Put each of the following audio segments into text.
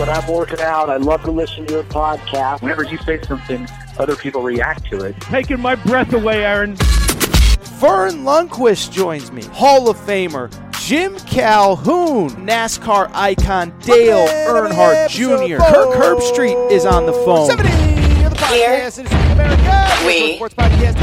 When I'm working out. I love to listen to your podcast. Whenever you say something, other people react to it. Taking my breath away, Aaron. Verne Lundquist joins me. Hall of Famer Jim Calhoun, NASCAR icon Dale Earnhardt Jr. Kirk Herbstreit is on the phone. 70 the podcast in America. We. Sports podcast.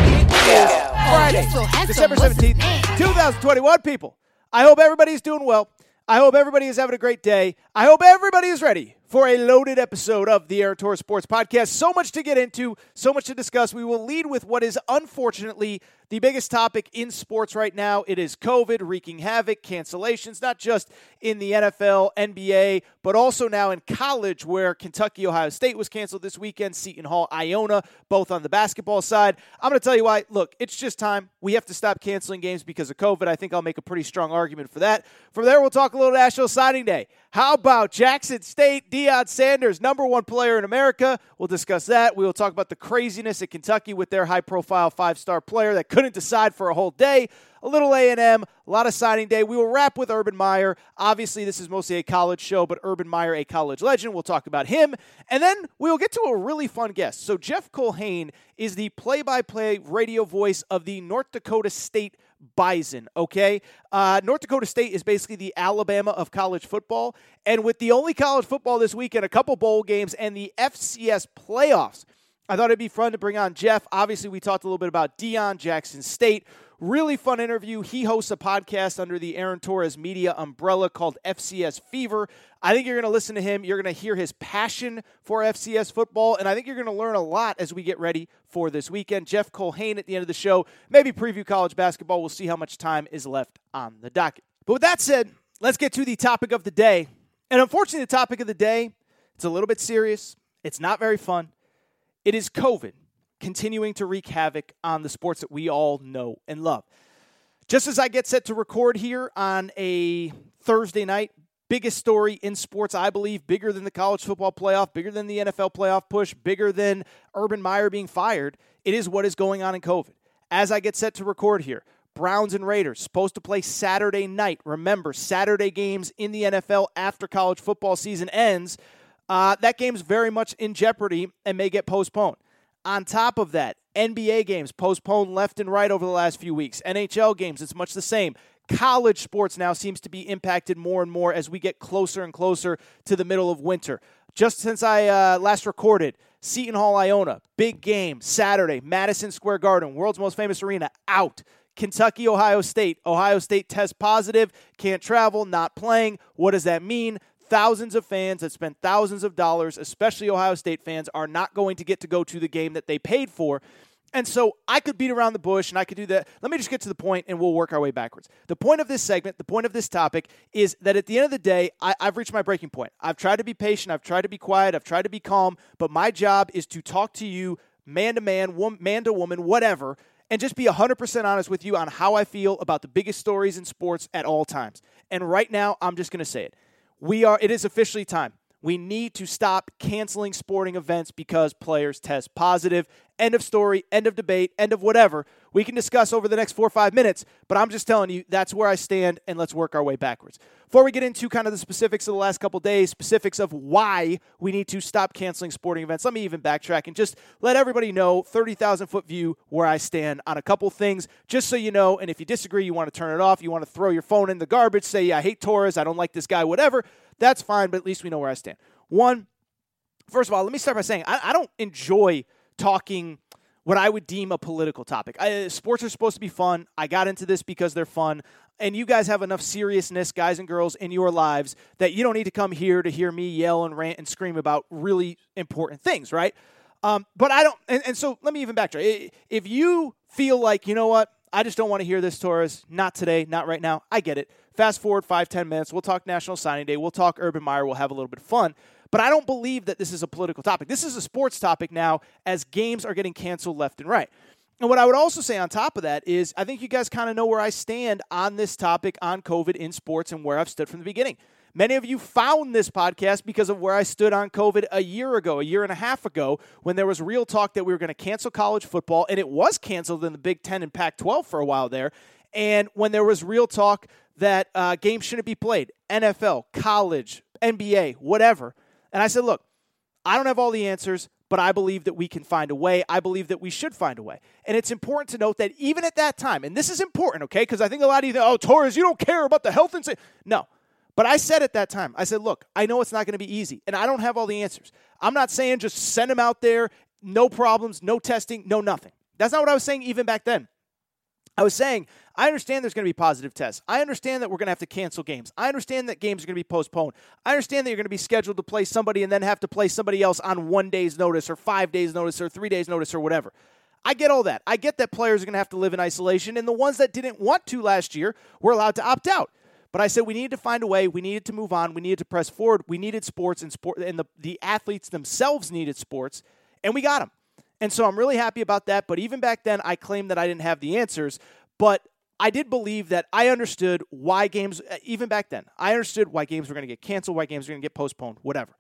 Friday, December 17th, 2021. People, I hope everybody's doing well. I hope everybody is having a great day. I hope everybody is ready for a loaded episode of the Aaron Torres Sports Podcast. So much to get into, so much to discuss. We will lead with what is unfortunately the biggest topic in sports right now. It is COVID wreaking havoc, cancellations, not just in the NFL, NBA, but also now in college, where Kentucky, Ohio State was canceled this weekend, Seton Hall, Iona, both on the basketball side. I'm going to tell you why. Look, it's just time. We have to stop canceling games because of COVID. I think I'll make a pretty strong argument for that. From there, we'll talk a little National Signing Day. How about Jackson State, Deion Sanders, number one player in America? We'll discuss that. We will talk about the craziness at Kentucky with their high-profile five-star player that couldn't decide for a whole day. A little A&M, a lot of signing day. We will wrap with Urban Meyer. Obviously, this is mostly a college show, but Urban Meyer, a college legend. We'll talk about him. And then we will get to a really fun guest. So Jeff Culhane is the play-by-play radio voice of the North Dakota State Bison, okay? Uh, North Dakota State is basically the Alabama of college football. And with the only college football this weekend, a couple bowl games, and the FCS playoffs, I thought it'd be fun to bring on Jeff. Obviously, we talked a little bit about Deion Jackson State. Really fun interview. He hosts a podcast under the Aaron Torres Media umbrella called FCS Fever. I think you're going to listen to him. You're going to hear his passion for FCS football, and I think you're going to learn a lot as we get ready for this weekend. Jeff Colhane at the end of the show, maybe preview college basketball. We'll see how much time is left on the docket. But with that said, let's get to the topic of the day. And unfortunately, the topic of the day, it's a little bit serious. It's not very fun. It is COVID continuing to wreak havoc on the sports that we all know and love. Just as I get set to record here on a Thursday night, biggest story in sports, I believe, bigger than the college football playoff, bigger than the NFL playoff push, bigger than Urban Meyer being fired. It is what is going on in COVID. As I get set to record here, Browns and Raiders supposed to play Saturday night. Remember, Saturday games in the NFL after college football season ends. Uh, that game's very much in jeopardy and may get postponed. On top of that, NBA games postponed left and right over the last few weeks. NHL games, it's much the same. College sports now seems to be impacted more and more as we get closer and closer to the middle of winter. Just since I uh, last recorded, Seton Hall, Iona, big game, Saturday, Madison Square Garden, world's most famous arena, out. Kentucky, Ohio State. Ohio State test positive, can't travel, not playing. What does that mean? Thousands of fans that spent thousands of dollars, especially Ohio State fans, are not going to get to go to the game that they paid for. And so I could beat around the bush and I could do that. Let me just get to the point and we'll work our way backwards. The point of this segment, the point of this topic is that at the end of the day, I, have reached my breaking point. I've tried to be patient, I've tried to be quiet, I've tried to be calm, but my job is to talk to you man to man, man to woman, whatever, and just be 100% honest with you on how I feel about the biggest stories in sports at all times. And right now, I'm just going to say it. We are, it is officially time. We need to stop canceling sporting events because players test positive. End of story, end of debate, end of whatever. We can discuss over the next four or five minutes, but I'm just telling you that's where I stand, and let's work our way backwards. Before we get into kind of the specifics of the last couple days, specifics of why we need to stop canceling sporting events, let me even backtrack and just let everybody know 30,000 foot view where I stand on a couple things, just so you know. And if you disagree, you want to turn it off, you want to throw your phone in the garbage, say, yeah, I hate Torres, I don't like this guy, whatever, that's fine, but at least we know where I stand. One, first of all, let me start by saying I, I don't enjoy talking what I would deem a political topic. I, sports are supposed to be fun. I got into this because they're fun. And you guys have enough seriousness, guys and girls, in your lives that you don't need to come here to hear me yell and rant and scream about really important things, right? Um, but I don't, and, and so let me even backtrack. If you feel like, you know what, I just don't want to hear this, Torres, not today, not right now, I get it. Fast forward five, ten minutes, we'll talk National Signing Day, we'll talk Urban Meyer, we'll have a little bit of fun. But I don't believe that this is a political topic. This is a sports topic now as games are getting canceled left and right. And what I would also say on top of that is I think you guys kind of know where I stand on this topic on COVID in sports and where I've stood from the beginning. Many of you found this podcast because of where I stood on COVID a year ago, a year and a half ago, when there was real talk that we were going to cancel college football, and it was canceled in the Big Ten and Pac 12 for a while there. And when there was real talk that uh, games shouldn't be played, NFL, college, NBA, whatever. And I said, look, I don't have all the answers, but I believe that we can find a way. I believe that we should find a way. And it's important to note that even at that time, and this is important, okay, because I think a lot of you think, oh, Torres, you don't care about the health and safety. No. But I said at that time, I said, look, I know it's not going to be easy, and I don't have all the answers. I'm not saying just send them out there, no problems, no testing, no nothing. That's not what I was saying even back then. I was saying, I understand there's going to be positive tests. I understand that we're going to have to cancel games. I understand that games are going to be postponed. I understand that you're going to be scheduled to play somebody and then have to play somebody else on one day's notice or five days' notice or three days' notice or whatever. I get all that. I get that players are going to have to live in isolation, and the ones that didn't want to last year were allowed to opt out. But I said we needed to find a way. We needed to move on. We needed to press forward. We needed sports, and sport, and the, the athletes themselves needed sports, and we got them. And so I'm really happy about that. But even back then, I claimed that I didn't have the answers. But I did believe that I understood why games, uh, even back then, I understood why games were going to get canceled, why games were going to get postponed, whatever.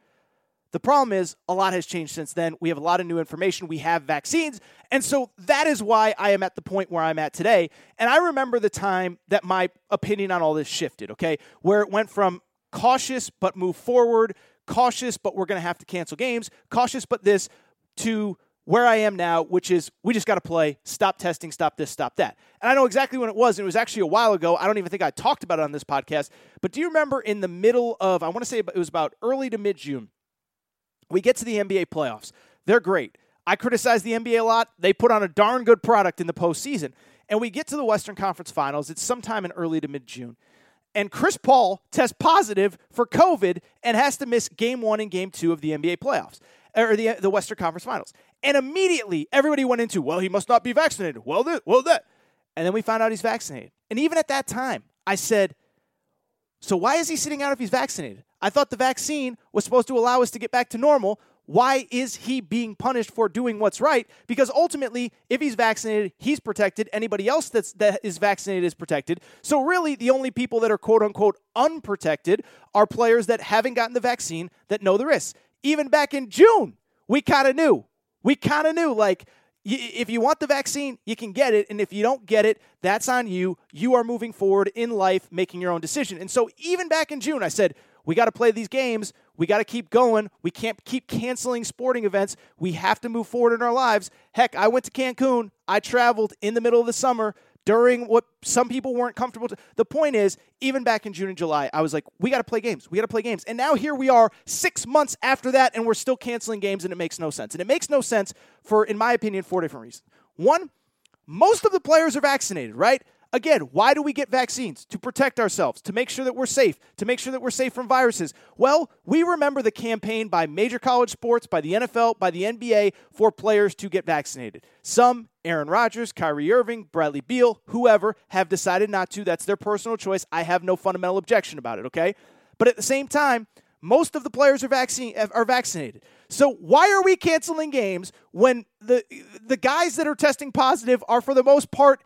The problem is, a lot has changed since then. We have a lot of new information. We have vaccines. And so that is why I am at the point where I'm at today. And I remember the time that my opinion on all this shifted, okay? Where it went from cautious but move forward, cautious but we're going to have to cancel games, cautious but this, to where I am now, which is we just got to play, stop testing, stop this, stop that. And I know exactly when it was. And it was actually a while ago. I don't even think I talked about it on this podcast. But do you remember in the middle of, I want to say it was about early to mid June, we get to the NBA playoffs. They're great. I criticize the NBA a lot. They put on a darn good product in the postseason. And we get to the Western Conference Finals. It's sometime in early to mid June. And Chris Paul tests positive for COVID and has to miss game one and game two of the NBA playoffs or the, the Western Conference Finals. And immediately everybody went into, well, he must not be vaccinated. Well, this, well, that. And then we found out he's vaccinated. And even at that time, I said, so why is he sitting out if he's vaccinated? I thought the vaccine was supposed to allow us to get back to normal. Why is he being punished for doing what's right? Because ultimately, if he's vaccinated, he's protected. Anybody else that's that is vaccinated is protected. So really, the only people that are quote unquote unprotected are players that haven't gotten the vaccine that know the risks. Even back in June, we kind of knew we kind of knew like if you want the vaccine, you can get it. And if you don't get it, that's on you. You are moving forward in life, making your own decision. And so, even back in June, I said, we got to play these games. We got to keep going. We can't keep canceling sporting events. We have to move forward in our lives. Heck, I went to Cancun. I traveled in the middle of the summer during what some people weren't comfortable. To. The point is, even back in June and July, I was like, we got to play games. We got to play games. And now here we are six months after that, and we're still canceling games, and it makes no sense. And it makes no sense for, in my opinion, four different reasons. One, most of the players are vaccinated, right? Again, why do we get vaccines? To protect ourselves, to make sure that we're safe, to make sure that we're safe from viruses. Well, we remember the campaign by major college sports, by the NFL, by the NBA for players to get vaccinated. Some, Aaron Rodgers, Kyrie Irving, Bradley Beal, whoever, have decided not to. That's their personal choice. I have no fundamental objection about it, okay? But at the same time, most of the players are vaccine are vaccinated. So why are we canceling games when the the guys that are testing positive are for the most part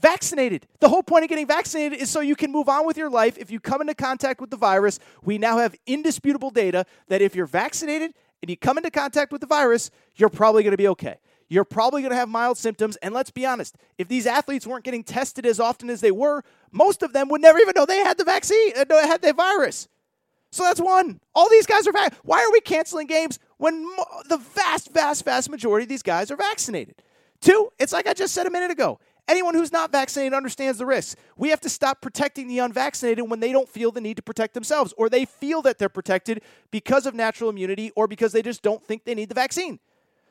vaccinated. The whole point of getting vaccinated is so you can move on with your life. If you come into contact with the virus, we now have indisputable data that if you're vaccinated and you come into contact with the virus, you're probably going to be okay. You're probably going to have mild symptoms. And let's be honest, if these athletes weren't getting tested as often as they were, most of them would never even know they had the vaccine, uh, had the virus. So that's one. All these guys are vac. Why are we canceling games when mo- the vast, vast, vast majority of these guys are vaccinated? Two, it's like I just said a minute ago. Anyone who's not vaccinated understands the risks. We have to stop protecting the unvaccinated when they don't feel the need to protect themselves or they feel that they're protected because of natural immunity or because they just don't think they need the vaccine.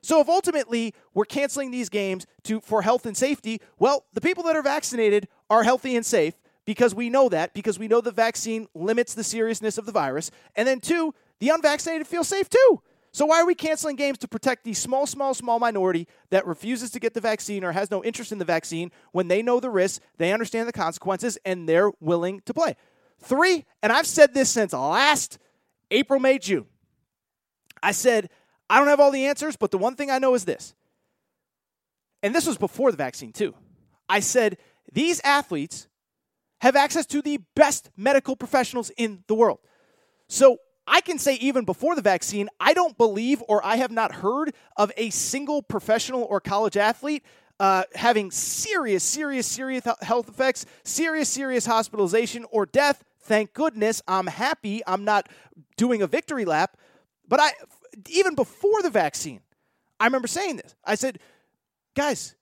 So if ultimately we're canceling these games to for health and safety, well, the people that are vaccinated are healthy and safe because we know that because we know the vaccine limits the seriousness of the virus. And then two, the unvaccinated feel safe too. So why are we canceling games to protect the small, small, small minority that refuses to get the vaccine or has no interest in the vaccine when they know the risks, they understand the consequences, and they're willing to play? Three, and I've said this since last April, May, June. I said, I don't have all the answers, but the one thing I know is this. And this was before the vaccine, too. I said, these athletes have access to the best medical professionals in the world. So I can say even before the vaccine, I don't believe or I have not heard of a single professional or college athlete uh, having serious, serious, serious health effects, serious, serious hospitalization or death. Thank goodness. I'm happy. I'm not doing a victory lap. But I, even before the vaccine, I remember saying this. I said, guys,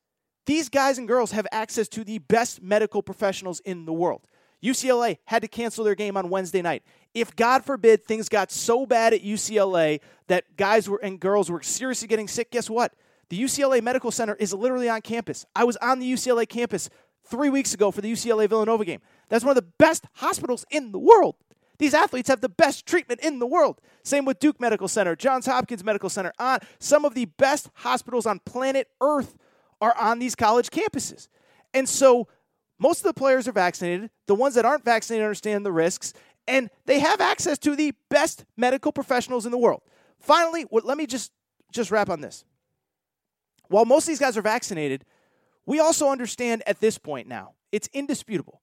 these guys and girls have access to the best medical professionals in the world. UCLA had to cancel their game on Wednesday night. If God forbid things got so bad at UCLA that guys were and girls were seriously getting sick, guess what? The UCLA Medical Center is literally on campus. I was on the UCLA campus 3 weeks ago for the UCLA Villanova game. That's one of the best hospitals in the world. These athletes have the best treatment in the world. Same with Duke Medical Center, Johns Hopkins Medical Center. On some of the best hospitals on planet Earth are on these college campuses. And so most of the players are vaccinated. The ones that aren't vaccinated understand the risks, and they have access to the best medical professionals in the world. Finally, let me just just wrap on this. While most of these guys are vaccinated, we also understand at this point now, it's indisputable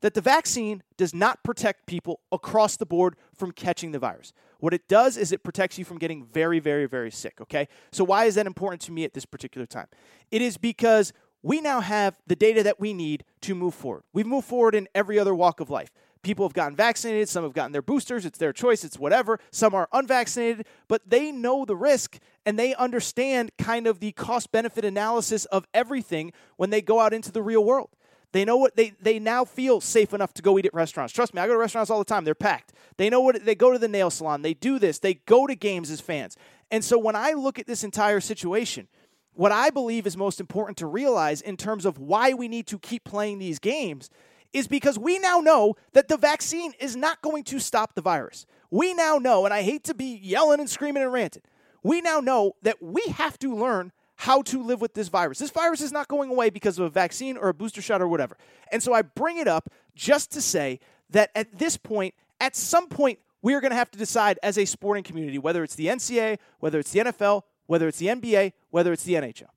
that the vaccine does not protect people across the board from catching the virus. What it does is it protects you from getting very, very, very sick, okay? So, why is that important to me at this particular time? It is because we now have the data that we need to move forward. We've moved forward in every other walk of life. People have gotten vaccinated, some have gotten their boosters, it's their choice, it's whatever. Some are unvaccinated, but they know the risk and they understand kind of the cost benefit analysis of everything when they go out into the real world. They know what they they now feel safe enough to go eat at restaurants. Trust me, I go to restaurants all the time. They're packed. They know what they go to the nail salon. They do this. They go to games as fans. And so when I look at this entire situation, what I believe is most important to realize in terms of why we need to keep playing these games is because we now know that the vaccine is not going to stop the virus. We now know, and I hate to be yelling and screaming and ranting, we now know that we have to learn how to live with this virus. This virus is not going away because of a vaccine or a booster shot or whatever. And so I bring it up just to say that at this point, at some point, we are going to have to decide as a sporting community, whether it's the NCAA, whether it's the NFL, whether it's the NBA, whether it's the NHL.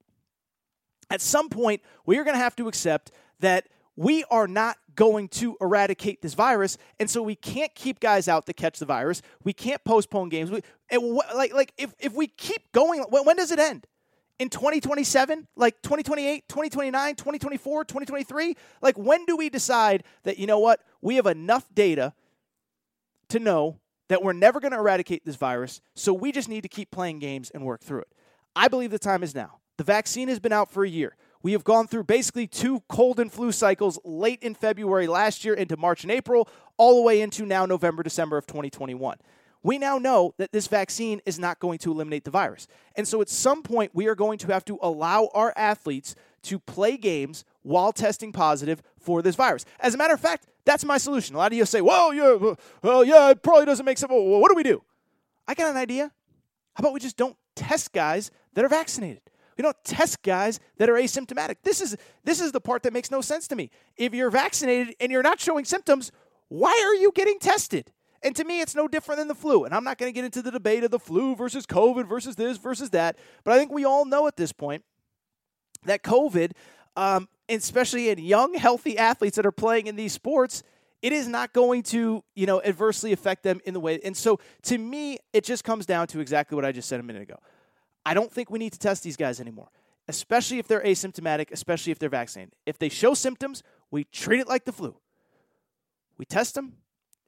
At some point, we are going to have to accept that we are not going to eradicate this virus, and so we can't keep guys out to catch the virus. We can't postpone games. We, like, like if, if we keep going, when, when does it end? In 2027, like 2028, 2029, 2024, 2023? Like, when do we decide that, you know what, we have enough data to know that we're never going to eradicate this virus, so we just need to keep playing games and work through it. I believe the time is now. The vaccine has been out for a year. We have gone through basically two cold and flu cycles late in February last year into March and April, all the way into now November, December of 2021. We now know that this vaccine is not going to eliminate the virus. And so at some point, we are going to have to allow our athletes to play games while testing positive for this virus. As a matter of fact, that's my solution. A lot of you say, well, yeah, well, yeah, it probably doesn't make sense. Well, what do we do? I got an idea. How about we just don't test guys that are vaccinated? We don't test guys that are asymptomatic. This is this is the part that makes no sense to me. If you're vaccinated and you're not showing symptoms, why are you getting tested? And to me, it's no different than the flu. And I'm not going to get into the debate of the flu versus COVID versus this versus that. But I think we all know at this point that COVID um, especially in young, healthy athletes that are playing in these sports, it is not going to, you know, adversely affect them in the way. And so to me, it just comes down to exactly what I just said a minute ago. I don't think we need to test these guys anymore, especially if they're asymptomatic, especially if they're vaccinated. If they show symptoms, we treat it like the flu. We test them.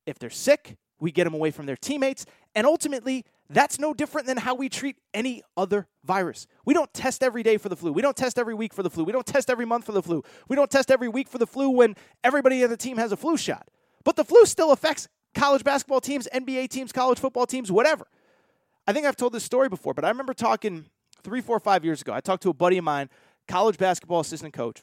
If they're sick, we get them away from their teammates. And ultimately, that's no different than how we treat any other virus. We don't test every day for the flu. We don't test every week for the flu. We don't test every month for the flu. We don't test every week for the flu when everybody on the team has a flu shot. But the flu still affects college basketball teams, NBA teams, college football teams, whatever. I think I've told this story before, but I remember talking three, four, five years ago. I talked to a buddy of mine, college basketball assistant coach,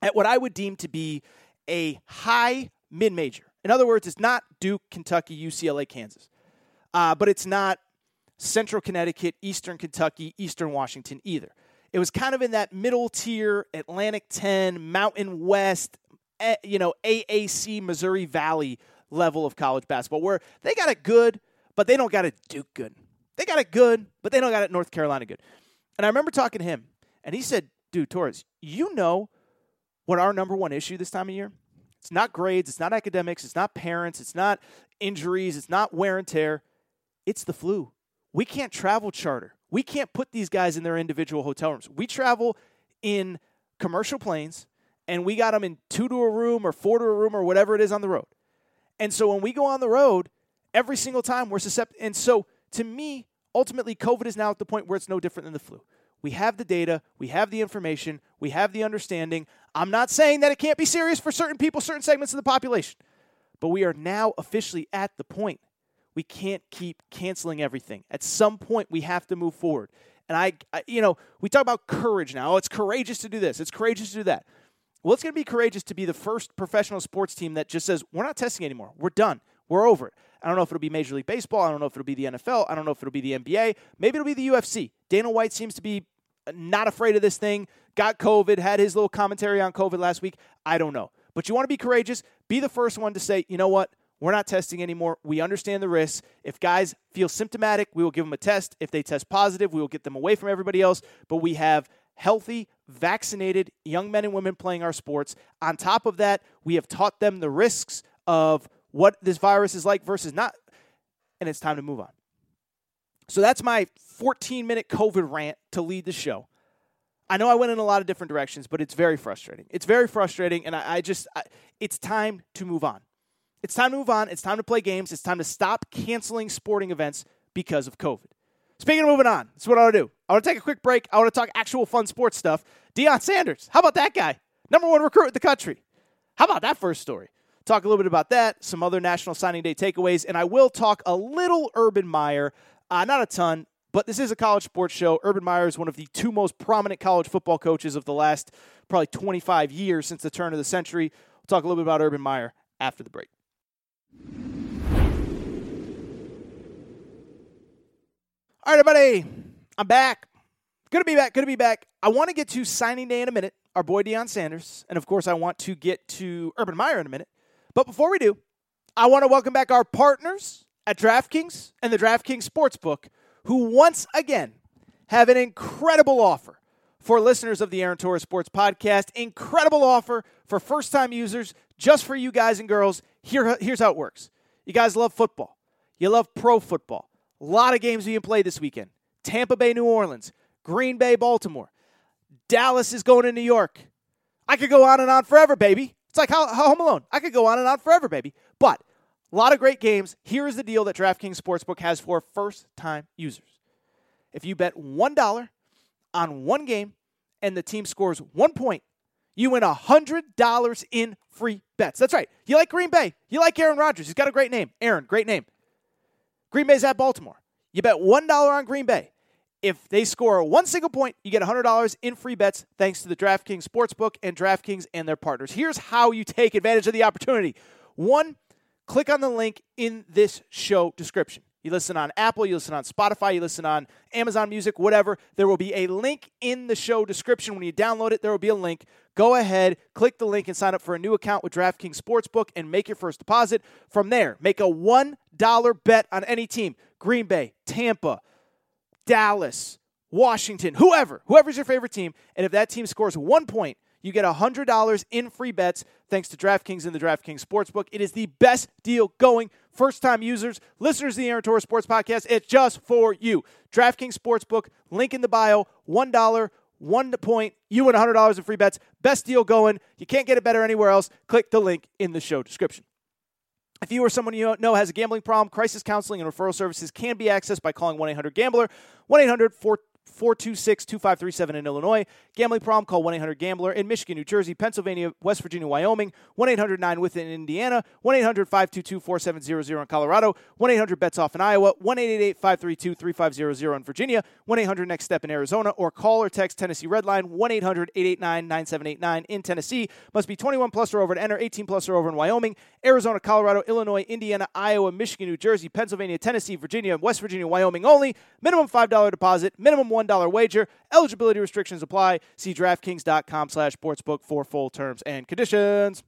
at what I would deem to be a high mid major. In other words, it's not Duke, Kentucky, UCLA, Kansas, uh, but it's not Central Connecticut, Eastern Kentucky, Eastern Washington either. It was kind of in that middle tier, Atlantic 10, Mountain West, eh, you know, AAC, Missouri Valley level of college basketball, where they got it good, but they don't got it Duke good. They got it good, but they don't got it North Carolina good. And I remember talking to him, and he said, dude, Torres, you know what our number one issue this time of year? It's not grades, it's not academics, it's not parents, it's not injuries, it's not wear and tear. It's the flu. We can't travel charter. We can't put these guys in their individual hotel rooms. We travel in commercial planes and we got them in two to a room or four to a room or whatever it is on the road. And so when we go on the road, every single time we're susceptible. And so to me, ultimately, COVID is now at the point where it's no different than the flu. We have the data, we have the information, we have the understanding. I'm not saying that it can't be serious for certain people, certain segments of the population, but we are now officially at the point we can't keep canceling everything. At some point, we have to move forward. And I, I, you know, we talk about courage now. Oh, it's courageous to do this. It's courageous to do that. Well, it's going to be courageous to be the first professional sports team that just says, we're not testing anymore. We're done. We're over it. I don't know if it'll be Major League Baseball. I don't know if it'll be the NFL. I don't know if it'll be the NBA. Maybe it'll be the UFC. Dana White seems to be uh, not afraid of this thing. Got COVID, had his little commentary on COVID last week. I don't know. But you want to be courageous. Be the first one to say, you know what? We're not testing anymore. We understand the risks. If guys feel symptomatic, we will give them a test. If they test positive, we will get them away from everybody else. But we have healthy, vaccinated young men and women playing our sports. On top of that, we have taught them the risks of what this virus is like versus not. And it's time to move on. So that's my 14 minute COVID rant to lead the show. I know I went in a lot of different directions, but it's very frustrating. It's very frustrating, and I, I just, I, it's time to move on. It's time to move on. It's time to play games. It's time to stop canceling sporting events because of COVID. Speaking of moving on, that's what I want to do. I want to take a quick break. I want to talk actual fun sports stuff. Deion Sanders, how about that guy? Number one recruit in the country. How about that first story? Talk a little bit about that, some other National Signing Day takeaways, and I will talk a little Urban Meyer. Uh, not a ton, but this is a college sports show. Urban Meyer is one of the two most prominent college football coaches of the last probably 25 years since the turn of the century. We'll talk a little bit about Urban Meyer after the break. All right, everybody, I'm back. Good to be back. Good to be back. I want to get to signing day in a minute, our boy Deion Sanders. And of course, I want to get to Urban Meyer in a minute. But before we do, I want to welcome back our partners at DraftKings and the DraftKings Sportsbook, who once again have an incredible offer for listeners of the Aaron Torres Sports Podcast. Incredible offer for first time users, just for you guys and girls. Here, here's how it works you guys love football, you love pro football. A lot of games being played this weekend Tampa Bay, New Orleans, Green Bay, Baltimore. Dallas is going to New York. I could go on and on forever, baby. It's like how, how Home Alone. I could go on and on forever, baby. But a lot of great games. Here is the deal that DraftKings Sportsbook has for first time users. If you bet $1 on one game and the team scores one point, you win $100 in free bets. That's right. You like Green Bay. You like Aaron Rodgers. He's got a great name. Aaron, great name. Green Bay's at Baltimore. You bet $1 on Green Bay. If they score one single point, you get $100 in free bets thanks to the DraftKings Sportsbook and DraftKings and their partners. Here's how you take advantage of the opportunity. One, click on the link in this show description. You listen on Apple, you listen on Spotify, you listen on Amazon Music, whatever. There will be a link in the show description. When you download it, there will be a link. Go ahead, click the link, and sign up for a new account with DraftKings Sportsbook and make your first deposit. From there, make a $1 bet on any team Green Bay, Tampa, Dallas, Washington, whoever, whoever's your favorite team. And if that team scores one point, you get $100 in free bets thanks to DraftKings and the DraftKings Sportsbook. It is the best deal going. First time users, listeners to the Aaron Torres Sports Podcast, it's just for you. DraftKings Sportsbook, link in the bio, $1, one point, you win $100 in free bets. Best deal going. You can't get it better anywhere else. Click the link in the show description. If you or someone you know has a gambling problem, crisis counseling and referral services can be accessed by calling 1 800 Gambler, 1 800 426 2537 in Illinois. Gambling problem, call 1 800 Gambler in Michigan, New Jersey, Pennsylvania, West Virginia, Wyoming, 1 800 9 within Indiana, 1 800 522 4700 in Colorado, 1 800 bets off in Iowa, 1 888 532 3500 in Virginia, 1 800 next step in Arizona, or call or text Tennessee Redline 1 800 889 9789 in Tennessee. Must be 21 plus or over to enter, 18 plus or over in Wyoming, Arizona, Colorado, Illinois, Indiana, Iowa, Michigan, New Jersey, Pennsylvania, Tennessee, Virginia, West Virginia, Wyoming only. Minimum $5 deposit, minimum $1 wager. Eligibility restrictions apply. See DraftKings.com slash sportsbook for full terms and conditions.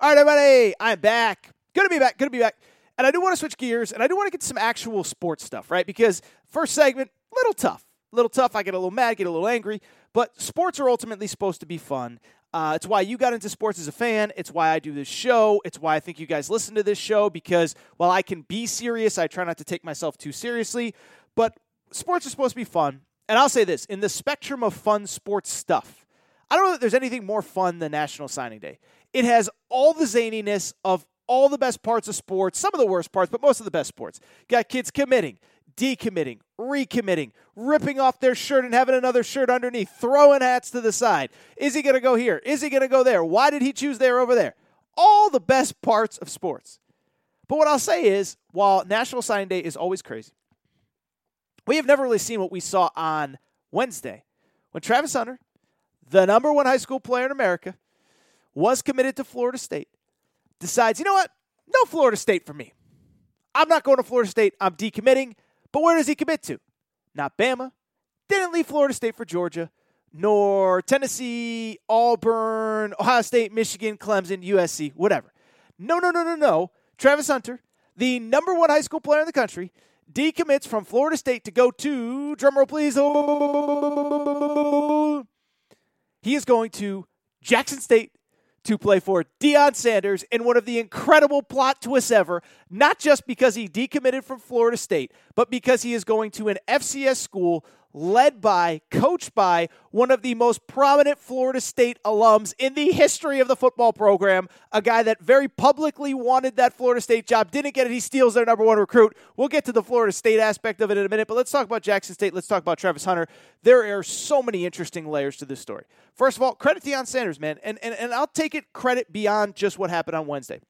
All right, everybody, I'm back. Good to be back. Good to be back. And I do want to switch gears, and I do want to get some actual sports stuff, right? Because first segment, little tough. Little tough. I get a little mad, get a little angry. But sports are ultimately supposed to be fun. Uh, it's why you got into sports as a fan. It's why I do this show. It's why I think you guys listen to this show because while I can be serious, I try not to take myself too seriously. But sports are supposed to be fun. And I'll say this in the spectrum of fun sports stuff, I don't know that there's anything more fun than National Signing Day. It has all the zaniness of all the best parts of sports, some of the worst parts, but most of the best sports. Got kids committing, decommitting, recommitting, ripping off their shirt and having another shirt underneath, throwing hats to the side. Is he going to go here? Is he going to go there? Why did he choose there over there? All the best parts of sports. But what I'll say is, while National Signing Day is always crazy, we have never really seen what we saw on Wednesday when Travis Hunter, the number one high school player in America, was committed to Florida State, decides, you know what? No Florida State for me. I'm not going to Florida State. I'm decommitting. But where does he commit to? Not Bama. Didn't leave Florida State for Georgia, nor Tennessee, Auburn, Ohio State, Michigan, Clemson, USC, whatever. No, no, no, no, no. Travis Hunter, the number one high school player in the country, decommits from Florida State to go to, drumroll please, oh, he is going to Jackson State to play for Deion Sanders in one of the incredible plot twists ever, not just because he decommitted from Florida State, but because he is going to an FCS school led by, coached by one of the most prominent Florida State alums in the history of the football program, a guy that very publicly wanted that Florida State job, didn't get it. He steals their number one recruit. We'll get to the Florida State aspect of it in a minute, but let's talk about Jackson State. Let's talk about Travis Hunter. There are so many interesting layers to this story. First of all, credit Deion Sanders, man, and, and, and I'll take it credit beyond just what happened on Wednesday.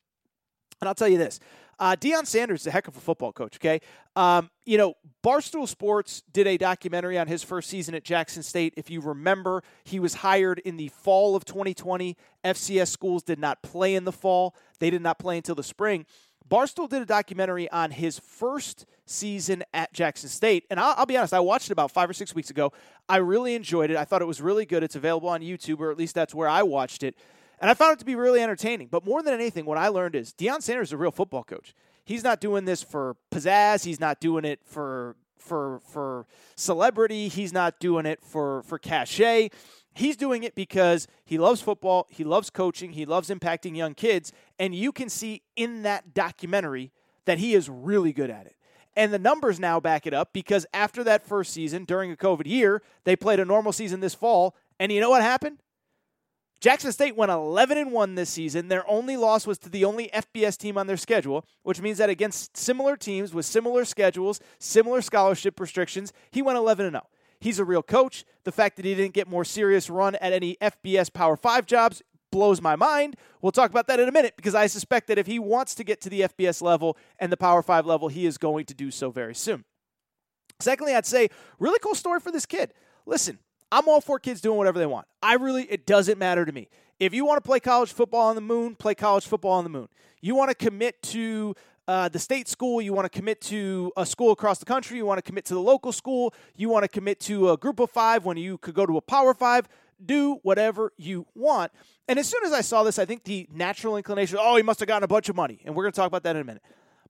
And I'll tell you this uh, Deion Sanders is a heck of a football coach, okay? Um, you know, Barstool Sports did a documentary on his first season at Jackson State. If you remember, he was hired in the fall of 2020. FCS schools did not play in the fall, they did not play until the spring. Barstool did a documentary on his first season at Jackson State. And I'll, I'll, be honest, I watched it about five or six weeks ago. I really enjoyed it. I thought it was really good. It's available on YouTube, or at least that's where I watched it. And I found it to be really entertaining. But more than anything, what I learned is Deion Sanders is a real football coach. He's not doing this for pizzazz. He's not doing it for for for celebrity. He's not doing it for for cachet. He's doing it because he loves football, he loves coaching, he loves impacting young kids, and you can see in that documentary that he is really good at it. And the numbers now back it up because after that first season, during a COVID year, they played a normal season this fall. And you know what happened? Jackson State went 11 and 1 this season. Their only loss was to the only FBS team on their schedule, which means that against similar teams with similar schedules, similar scholarship restrictions, he went 11 and 0. He's a real coach. The fact that he didn't get more serious run at any FBS Power 5 jobs blows my mind. We'll talk about that in a minute because I suspect that if he wants to get to the FBS level and the Power 5 level, he is going to do so very soon. Secondly, I'd say really cool story for this kid. Listen, I'm all for kids doing whatever they want. I really, it doesn't matter to me. If you want to play college football on the moon, play college football on the moon. You want to commit to uh, the state school, you want to commit to a school across the country, you want to commit to the local school, you want to commit to a group of five when you could go to a power five. Do whatever you want. And as soon as I saw this, I think the natural inclination, oh, he must have gotten a bunch of money. And we're going to talk about that in a minute.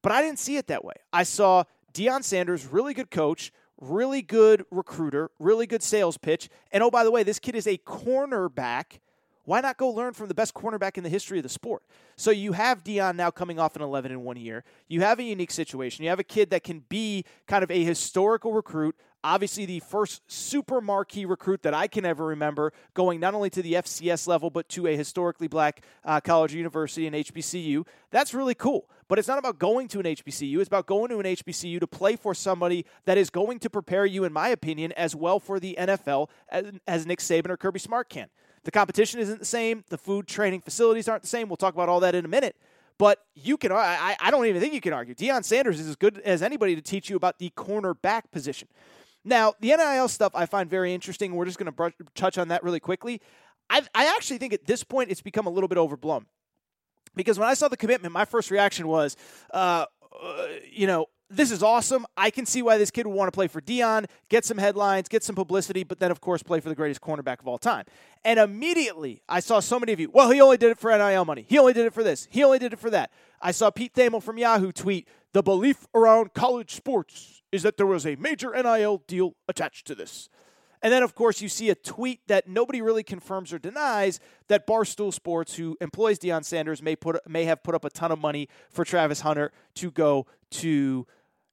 But I didn't see it that way. I saw Deion Sanders, really good coach, really good recruiter, really good sales pitch. And oh, by the way, this kid is a cornerback. Why not go learn from the best cornerback in the history of the sport? So you have Deion now coming off an 11 in one year. You have a unique situation. You have a kid that can be kind of a historical recruit, obviously the first super marquee recruit that I can ever remember going not only to the FCS level, but to a historically black uh, college university and HBCU. That's really cool. But it's not about going to an HBCU. It's about going to an HBCU to play for somebody that is going to prepare you, in my opinion, as well for the NFL as, as Nick Saban or Kirby Smart can. The competition isn't the same. The food training facilities aren't the same. We'll talk about all that in a minute. But you can, I, I don't even think you can argue. Deion Sanders is as good as anybody to teach you about the cornerback position. Now, the NIL stuff I find very interesting. We're just going to touch on that really quickly. I, I actually think at this point it's become a little bit overblown. Because when I saw the commitment, my first reaction was, uh, uh, you know, this is awesome. I can see why this kid would want to play for Deion, get some headlines, get some publicity, but then, of course, play for the greatest cornerback of all time. And immediately, I saw so many of you, well, he only did it for NIL money. He only did it for this. He only did it for that. I saw Pete Thamel from Yahoo tweet, the belief around college sports is that there was a major NIL deal attached to this. And then, of course, you see a tweet that nobody really confirms or denies that Barstool Sports, who employs Deion Sanders, may put may have put up a ton of money for Travis Hunter to go to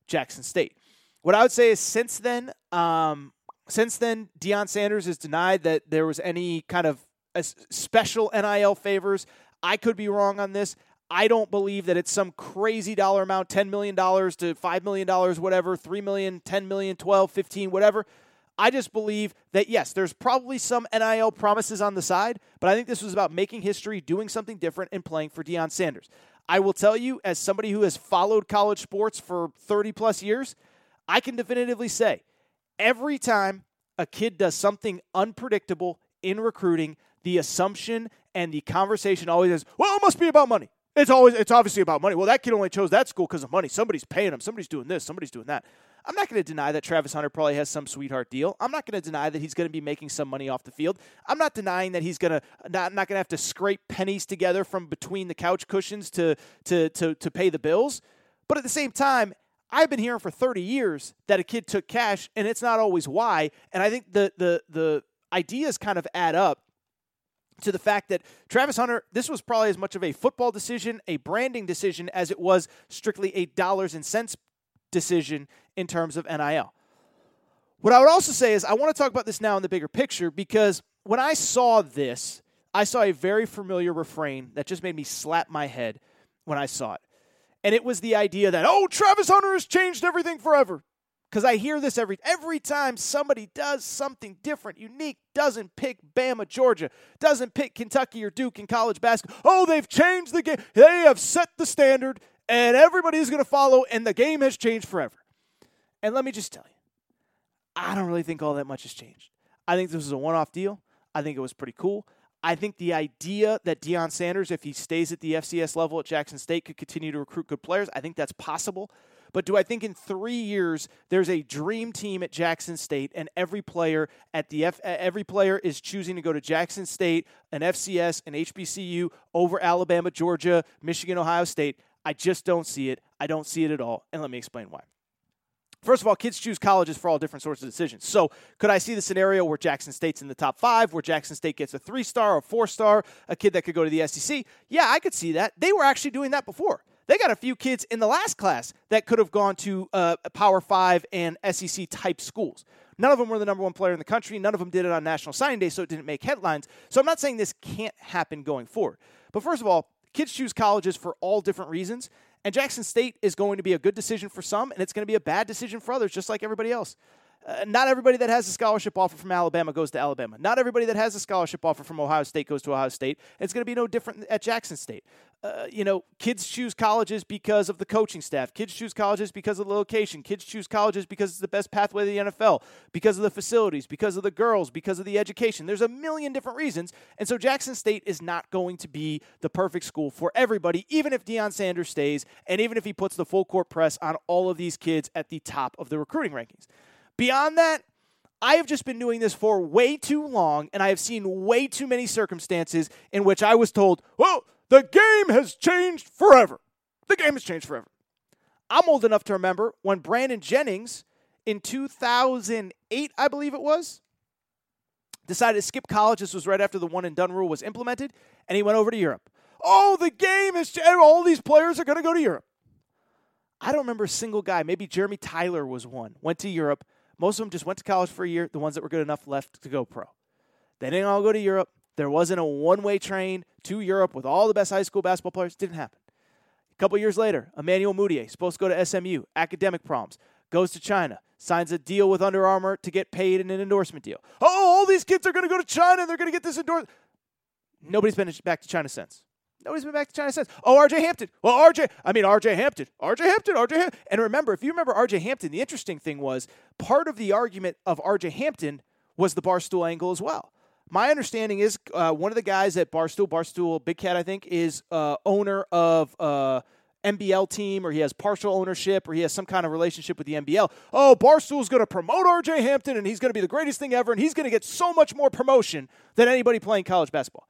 Jackson State. What I would say is, since then, um, since then, Deion Sanders has denied that there was any kind of special NIL favors. I could be wrong on this. I don't believe that it's some crazy dollar amount, $10 million to $5 million, whatever, $3 million, $10 million, 12, 15, whatever. I just believe that, yes, there's probably some NIL promises on the side, but I think this was about making history, doing something different, and playing for Deion Sanders. I will tell you, as somebody who has followed college sports for 30 plus years, I can definitively say every time a kid does something unpredictable in recruiting, the assumption and the conversation always is, well, it must be about money. It's always it's obviously about money. Well, that kid only chose that school because of money. Somebody's paying him. Somebody's doing this. Somebody's doing that. I'm not going to deny that Travis Hunter probably has some sweetheart deal. I'm not going to deny that he's going to be making some money off the field. I'm not denying that he's going to not not going to have to scrape pennies together from between the couch cushions to to to to pay the bills. But at the same time, I've been hearing for 30 years that a kid took cash, and it's not always why. And I think the the the ideas kind of add up to the fact that Travis Hunter, this was probably as much of a football decision, a branding decision, as it was strictly a dollars and cents decision in terms of NIL. What I would also say is, I want to talk about this now in the bigger picture because when I saw this, I saw a very familiar refrain that just made me slap my head when I saw it. And it was the idea that, oh, Travis Hunter has changed everything forever because I hear this every every time somebody does something different, unique, doesn't pick Bama, Georgia, doesn't pick Kentucky or Duke in college basketball. Oh, they've changed the game. They have set the standard, and everybody's going to follow, and the game has changed forever. And let me just tell you, I don't really think all that much has changed. I think this was a one-off deal. I think it was pretty cool. I think the idea that Deion Sanders, if he stays at the FCS level at Jackson State, could continue to recruit good players, I think that's possible. But do I think in three years there's a dream team at Jackson State, and every player at the F, every player is choosing to go to Jackson State, an FCS, an HBCU over Alabama, Georgia, Michigan, Ohio State? I just don't see it. I don't see it at all, and let me explain why. First of all, kids choose colleges for all different sorts of decisions. So, could I see the scenario where Jackson State's in the top five, where Jackson State gets a three star or four star, a kid that could go to the SEC? Yeah, I could see that. They were actually doing that before. They got a few kids in the last class that could have gone to uh, Power Five and SEC type schools. None of them were the number one player in the country. None of them did it on National Signing Day, so it didn't make headlines. So I'm not saying this can't happen going forward. But first of all, kids choose colleges for all different reasons. And Jackson State is going to be a good decision for some, and it's going to be a bad decision for others, just like everybody else. Uh, not everybody that has a scholarship offer from Alabama goes to Alabama. Not everybody that has a scholarship offer from Ohio State goes to Ohio State. It's going to be no different at Jackson State. Uh, you know, kids choose colleges because of the coaching staff. Kids choose colleges because of the location. Kids choose colleges because it's the best pathway to the NFL, because of the facilities, because of the girls, because of the education. There's a million different reasons. And so Jackson State is not going to be the perfect school for everybody, even if Deion Sanders stays and even if he puts the full court press on all of these kids at the top of the recruiting rankings. Beyond that, I have just been doing this for way too long, and I have seen way too many circumstances in which I was told, well, the game has changed forever. The game has changed forever. I'm old enough to remember when Brandon Jennings in 2008, I believe it was, decided to skip college. This was right after the one and done rule was implemented, and he went over to Europe. Oh, the game is changed. all these players are going to go to Europe. I don't remember a single guy. Maybe Jeremy Tyler was one. Went to Europe. Most of them just went to college for a year. The ones that were good enough left to go pro. They didn't all go to Europe. There wasn't a one-way train to Europe with all the best high school basketball players. Didn't happen. A couple years later, Emmanuel Mudiay supposed to go to SMU. Academic problems. Goes to China. Signs a deal with Under Armour to get paid in an endorsement deal. Oh, all these kids are going to go to China and they're going to get this endorsement. Nobody's been back to China since. Nobody's been back to China since. Oh, RJ Hampton. Well, RJ, I mean, RJ Hampton. RJ Hampton, RJ Hampton. And remember, if you remember RJ Hampton, the interesting thing was part of the argument of RJ Hampton was the Barstool angle as well. My understanding is uh, one of the guys at Barstool, Barstool Big Cat, I think, is uh, owner of uh, NBL team, or he has partial ownership, or he has some kind of relationship with the NBL. Oh, Barstool's going to promote RJ Hampton, and he's going to be the greatest thing ever, and he's going to get so much more promotion than anybody playing college basketball.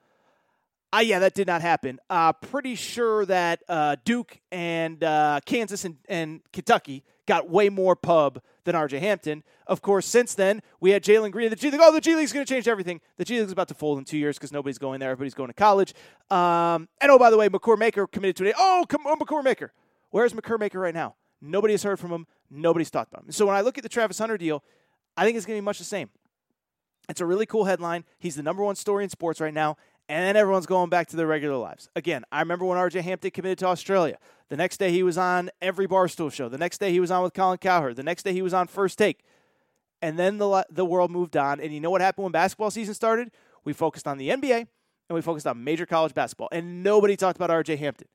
Uh, yeah, that did not happen. Uh, pretty sure that uh, Duke and uh, Kansas and, and Kentucky got way more pub than RJ Hampton. Of course, since then, we had Jalen Green. The G League, oh, the G League's going to change everything. The G League's about to fold in two years because nobody's going there. Everybody's going to college. Um, and oh, by the way, Makur Maker committed today. Oh, come on, Makur Maker. Where's Makur Maker right now? Nobody has heard from him. Nobody's talked about him. So when I look at the Travis Hunter deal, I think it's going to be much the same. It's a really cool headline. He's the number one story in sports right now and then everyone's going back to their regular lives. Again, I remember when RJ Hampton committed to Australia. The next day he was on every Barstool show. The next day he was on with Colin Cowherd. The next day he was on First Take. And then the, the world moved on. And you know what happened when basketball season started? We focused on the NBA and we focused on major college basketball. And nobody talked about RJ Hampton.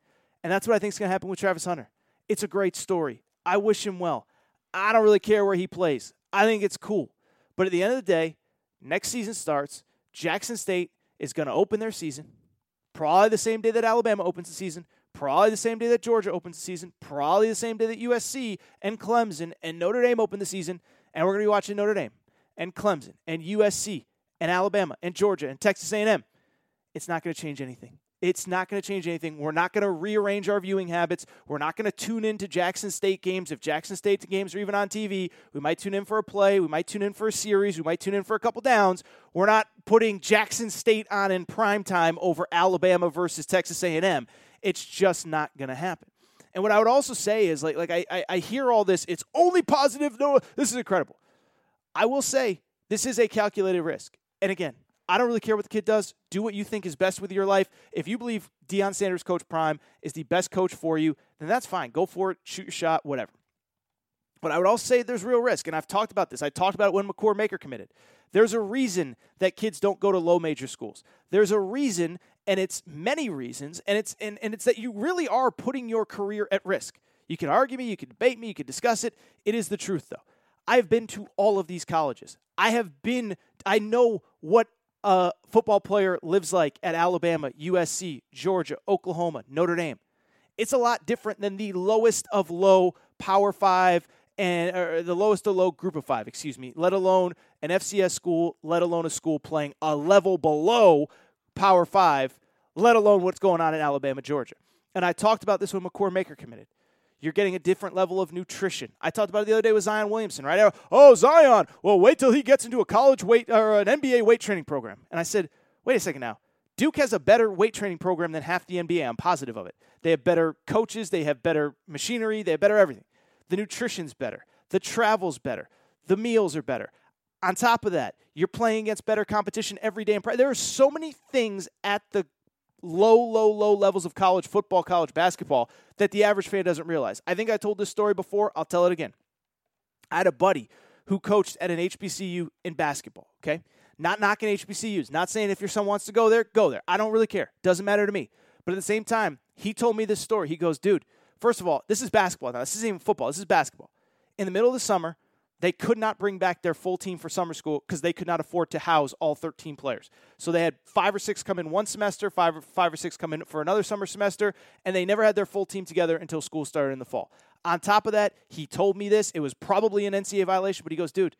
And that's what I think is going to happen with Travis Hunter. It's a great story. I wish him well. I don't really care where he plays. I think it's cool. But at the end of the day, next season starts. Jackson State is going to open their season probably the same day that Alabama opens the season, probably the same day that Georgia opens the season, probably the same day that USC and Clemson and Notre Dame open the season, and we're going to be watching Notre Dame and Clemson and USC and Alabama and Georgia and Texas A&M. It's not going to change anything. It's not going to change anything. We're not going to rearrange our viewing habits. We're not going to tune into Jackson State games. If Jackson State games are even on TV, we might tune in for a play. We might tune in for a series. We might tune in for a couple downs. We're not putting Jackson State on in prime time over Alabama versus Texas A&M. It's just not going to happen. And what I would also say is, like, like I, I, I hear all this. It's only positive. No, this is incredible. I will say this is a calculated risk. And again, I don't really care what the kid does. Do what you think is best with your life. If you believe Deion Sanders, Coach Prime, is the best coach for you, then that's fine. Go for it, shoot your shot, whatever. But I would also say there's real risk, and I've talked about this. I talked about it when Makur Maker committed. There's a reason that kids don't go to low major schools. There's a reason, and it's many reasons, and it's and, and it's that you really are putting your career at risk. You can argue me, you can debate me, you can discuss it. It is the truth, though. I've been to all of these colleges. I have been, I know what a football player lives like at Alabama, USC, Georgia, Oklahoma, Notre Dame. It's a lot different than the lowest of low Power Five and the lowest of low Group of Five, excuse me. Let alone an FCS school, let alone a school playing a level below Power Five, let alone what's going on in Alabama, Georgia. And I talked about this when Makur Maker committed. You're getting a different level of nutrition. I talked about it the other day with Zion Williamson, right? Oh, Zion. Well, wait till he gets into a college weight or an NBA weight training program. And I said, wait a second now. Duke has a better weight training program than half the NBA. I'm positive of it. They have better coaches, they have better machinery, they have better everything. The nutrition's better, the travel's better, the meals are better. On top of that, you're playing against better competition every day. There are so many things at the low, low, low levels of college football, college basketball that the average fan doesn't realize. I think I told this story before. I'll tell it again. I had a buddy who coached at an HBCU in basketball, okay? Not knocking HBCUs, not saying if your son wants to go there, go there. I don't really care. Doesn't matter to me. But at the same time, he told me this story. He goes, dude, first of all, this is basketball now. This isn't even football. This is basketball. In the middle of the summer, they could not bring back their full team for summer school because they could not afford to house all 13 players. So they had five or six come in one semester, five or, five or six come in for another summer semester, and they never had their full team together until school started in the fall. On top of that, he told me this. It was probably an NCAA violation, but he goes, dude,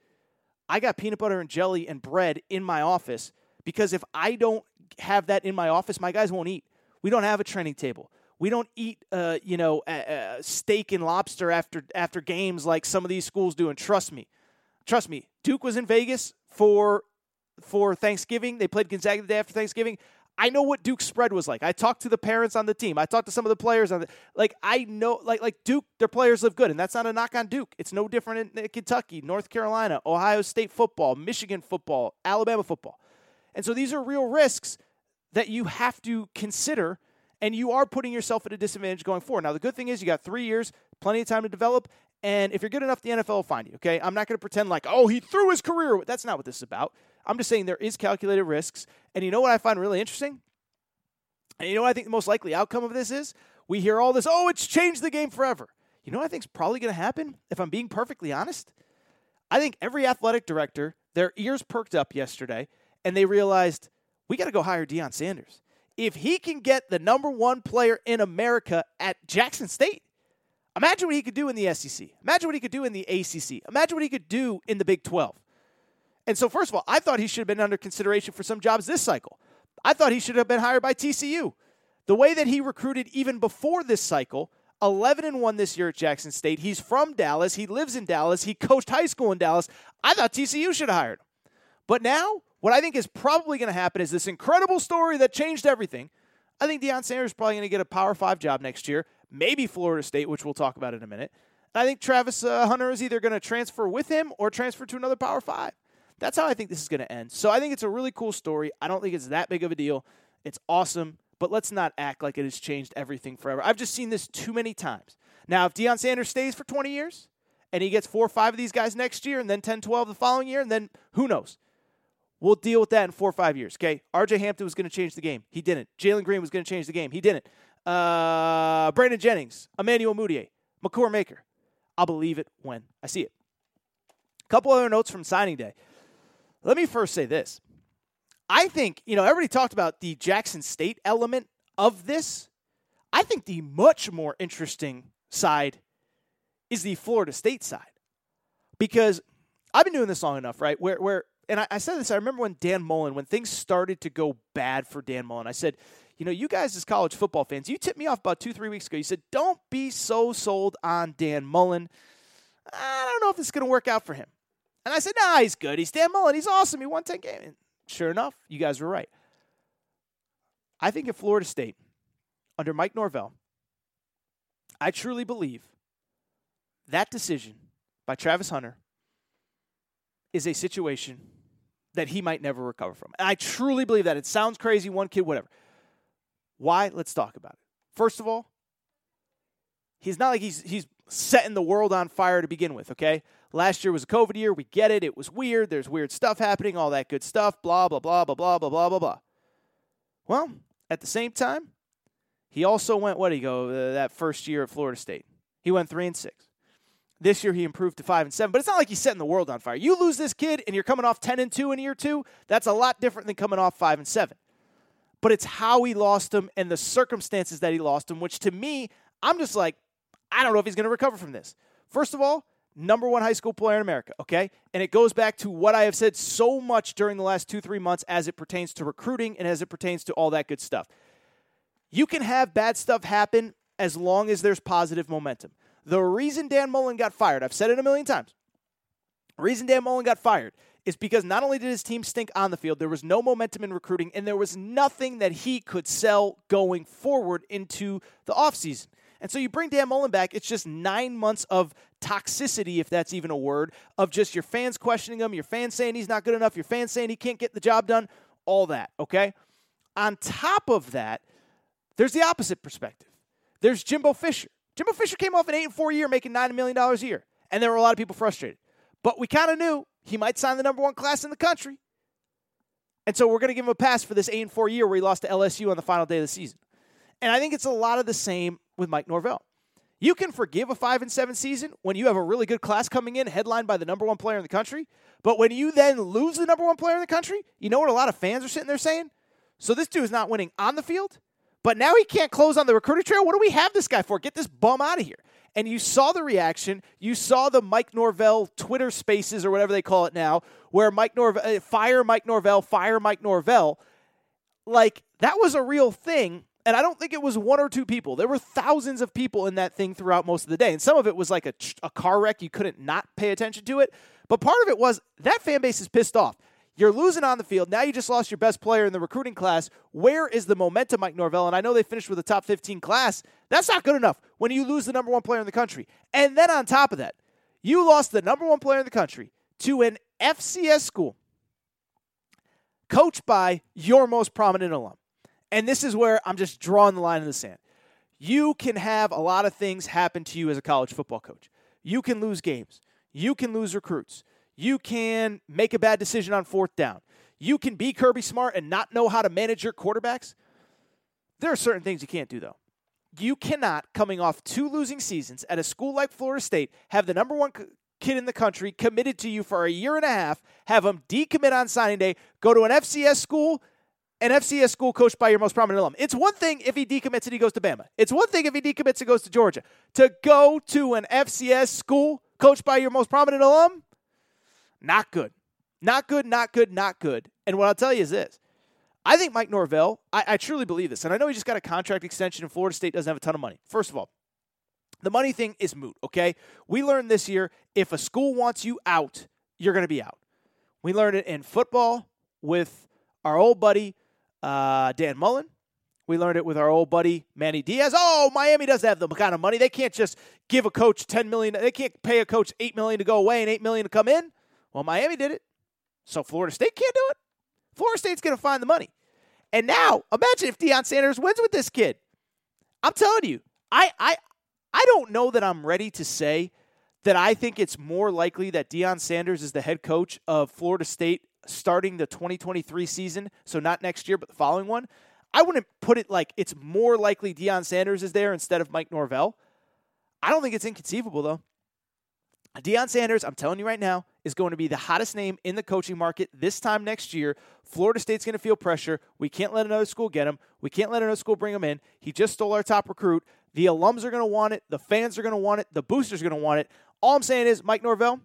I got peanut butter and jelly and bread in my office because if I don't have that in my office, my guys won't eat. We don't have a training table. We don't eat, uh, you know, steak and lobster after after games like some of these schools do. And trust me, trust me, Duke was in Vegas for for Thanksgiving. They played Gonzaga the day after Thanksgiving. I know what Duke's spread was like. I talked to the parents on the team. I talked to some of the players on the like. I know like like Duke. Their players live good, and that's not a knock on Duke. It's no different in Kentucky, North Carolina, Ohio State football, Michigan football, Alabama football, and so these are real risks that you have to consider, and you are putting yourself at a disadvantage going forward. Now the good thing is you got three years, plenty of time to develop. And if you're good enough, the NFL will find you. Okay, I'm not going to pretend like, oh, he threw his career. That's not what this is about. I'm just saying there is calculated risks. And you know what I find really interesting? And you know what I think the most likely outcome of this is? We hear all this, oh, it's changed the game forever. You know what I think is probably going to happen, if I'm being perfectly honest? I think every athletic director, their ears perked up yesterday, and they realized we got to go hire Deion Sanders. If he can get the number one player in America at Jackson State, imagine what he could do in the SEC. Imagine what he could do in the ACC. Imagine what he could do in the Big 12. And so, first of all, I thought he should have been under consideration for some jobs this cycle. I thought he should have been hired by TCU. The way that he recruited even before this cycle, 11 and 1 this year at Jackson State. He's from Dallas. He lives in Dallas. He coached high school in Dallas. I thought TCU should have hired him. But now, what I think is probably going to happen is this incredible story that changed everything. I think Deion Sanders is probably going to get a Power 5 job next year, maybe Florida State, which we'll talk about in a minute. And I think Travis uh, Hunter is either going to transfer with him or transfer to another Power 5. That's how I think this is going to end. So I think it's a really cool story. I don't think it's that big of a deal. It's awesome, but let's not act like it has changed everything forever. I've just seen this too many times. Now, if Deion Sanders stays for 20 years and he gets four or five of these guys next year and then 10, 12 the following year, and then who knows? We'll deal with that in four or five years. Okay. RJ Hampton was going to change the game. He didn't. Jalen Green was going to change the game. He didn't. Uh, Brandon Jennings, Emmanuel Mudiay, Makur Maker. I'll believe it when I see it. A couple other notes from signing day. Let me first say this. I think, you know, everybody talked about the Jackson State element of this. I think the much more interesting side is the Florida State side. Because I've been doing this long enough, right? Where where and I, I said this, I remember when Dan Mullen, when things started to go bad for Dan Mullen, I said, you know, you guys as college football fans, you tipped me off about two, three weeks ago. You said, don't be so sold on Dan Mullen. I don't know if is going to work out for him. And I said, nah, he's good. He's Dan Mullen. He's awesome. He won 10 games. And sure enough, you guys were right. I think at Florida State, under Mike Norvell, I truly believe that decision by Travis Hunter is a situation that he might never recover from. And I truly believe that. It sounds crazy, one kid, whatever. Why? Let's talk about it. First of all, he's not like he's he's setting the world on fire to begin with, okay? Last year was a COVID year. We get it. It was weird. There's weird stuff happening, all that good stuff, blah, blah, blah, blah, blah, blah, blah, blah, blah. Well, at the same time, he also went, what did he go, uh, that first year at Florida State? He went 3 and 6. This year he improved to 5 and 7, but it's not like he's setting the world on fire. You lose this kid and you're coming off 10 and 2 in year 2, that's a lot different than coming off 5 and 7. But it's how he lost him and the circumstances that he lost him, which to me, I'm just like, I don't know if he's going to recover from this. First of all, number one high school player in America, okay? And it goes back to what I have said so much during the last two, three months as it pertains to recruiting and as it pertains to all that good stuff. You can have bad stuff happen as long as there's positive momentum. The reason Dan Mullen got fired, I've said it a million times. The reason Dan Mullen got fired is because not only did his team stink on the field, there was no momentum in recruiting, and there was nothing that he could sell going forward into the offseason. And so you bring Dan Mullen back, it's just nine months of toxicity, if that's even a word, of just your fans questioning him, your fans saying he's not good enough, your fans saying he can't get the job done, all that, okay? On top of that, there's the opposite perspective. There's Jimbo Fisher. Jimbo Fisher came off an 8 and 4 year making $9 million a year, and there were a lot of people frustrated. But we kind of knew he might sign the number one class in the country. And so we're going to give him a pass for this 8 and 4 year where he lost to LSU on the final day of the season. And I think it's a lot of the same with Mike Norvell. You can forgive a five and seven season when you have a really good class coming in, headlined by the number one player in the country. But when you then lose the number one player in the country, you know what a lot of fans are sitting there saying? So this dude is not winning on the field, but now he can't close on the recruiting trail. What do we have this guy for? Get this bum out of here. And you saw the reaction. You saw the Mike Norvell Twitter spaces or whatever they call it now, where Mike Norvell, uh, fire Mike Norvell, fire Mike Norvell. Like, that was a real thing And I don't think it was one or two people. There were thousands of people in that thing throughout most of the day. And some of it was like a, a car wreck. You couldn't not pay attention to it. But part of it was that fan base is pissed off. You're losing on the field. Now you just lost your best player in the recruiting class. Where is the momentum, Mike Norvell? And I know they finished with a top 15 class. That's not good enough when you lose the number one player in the country. And then on top of that, you lost the number one player in the country to an FCS school coached by your most prominent alum. And this is where I'm just drawing the line in the sand. You can have a lot of things happen to you as a college football coach. You can lose games. You can lose recruits. You can make a bad decision on fourth down. You can be Kirby Smart and not know how to manage your quarterbacks. There are certain things you can't do, though. You cannot, coming off two losing seasons at a school like Florida State, have the number one kid in the country committed to you for a year and a half, have him decommit on signing day, go to an FCS school, an FCS school coached by your most prominent alum. It's one thing if he decommits and he goes to Bama. It's one thing if he decommits and goes to Georgia. To go to an FCS school coached by your most prominent alum, not good. Not good, not good, not good. And what I'll tell you is this. I think Mike Norvell, I, I truly believe this, and I know he just got a contract extension and Florida State doesn't have a ton of money. First of all, the money thing is moot, okay? We learned this year if a school wants you out, you're going to be out. We learned it in football with our old buddy uh, Dan Mullen. We learned it with our old buddy Manny Diaz. Oh, Miami doesn't have the kind of money. They can't just give a coach 10 million. They can't pay a coach 8 million to go away and 8 million to come in. Well, Miami did it. So Florida State can't do it. Florida State's going to find the money. And now, imagine if Deion Sanders wins with this kid. I'm telling you, I, I, I don't know that I'm ready to say that I think it's more likely that Deion Sanders is the head coach of Florida State starting the 2023 season, so not next year, but the following one. I wouldn't put it like it's more likely Deion Sanders is there instead of Mike Norvell. I don't think it's inconceivable, though. Deion Sanders, I'm telling you right now, is going to be the hottest name in the coaching market this time next year. Florida State's going to feel pressure. We can't let another school get him. We can't let another school bring him in. He just stole our top recruit. The alums are going to want it. The fans are going to want it. The boosters are going to want it. All I'm saying is, Mike Norvell,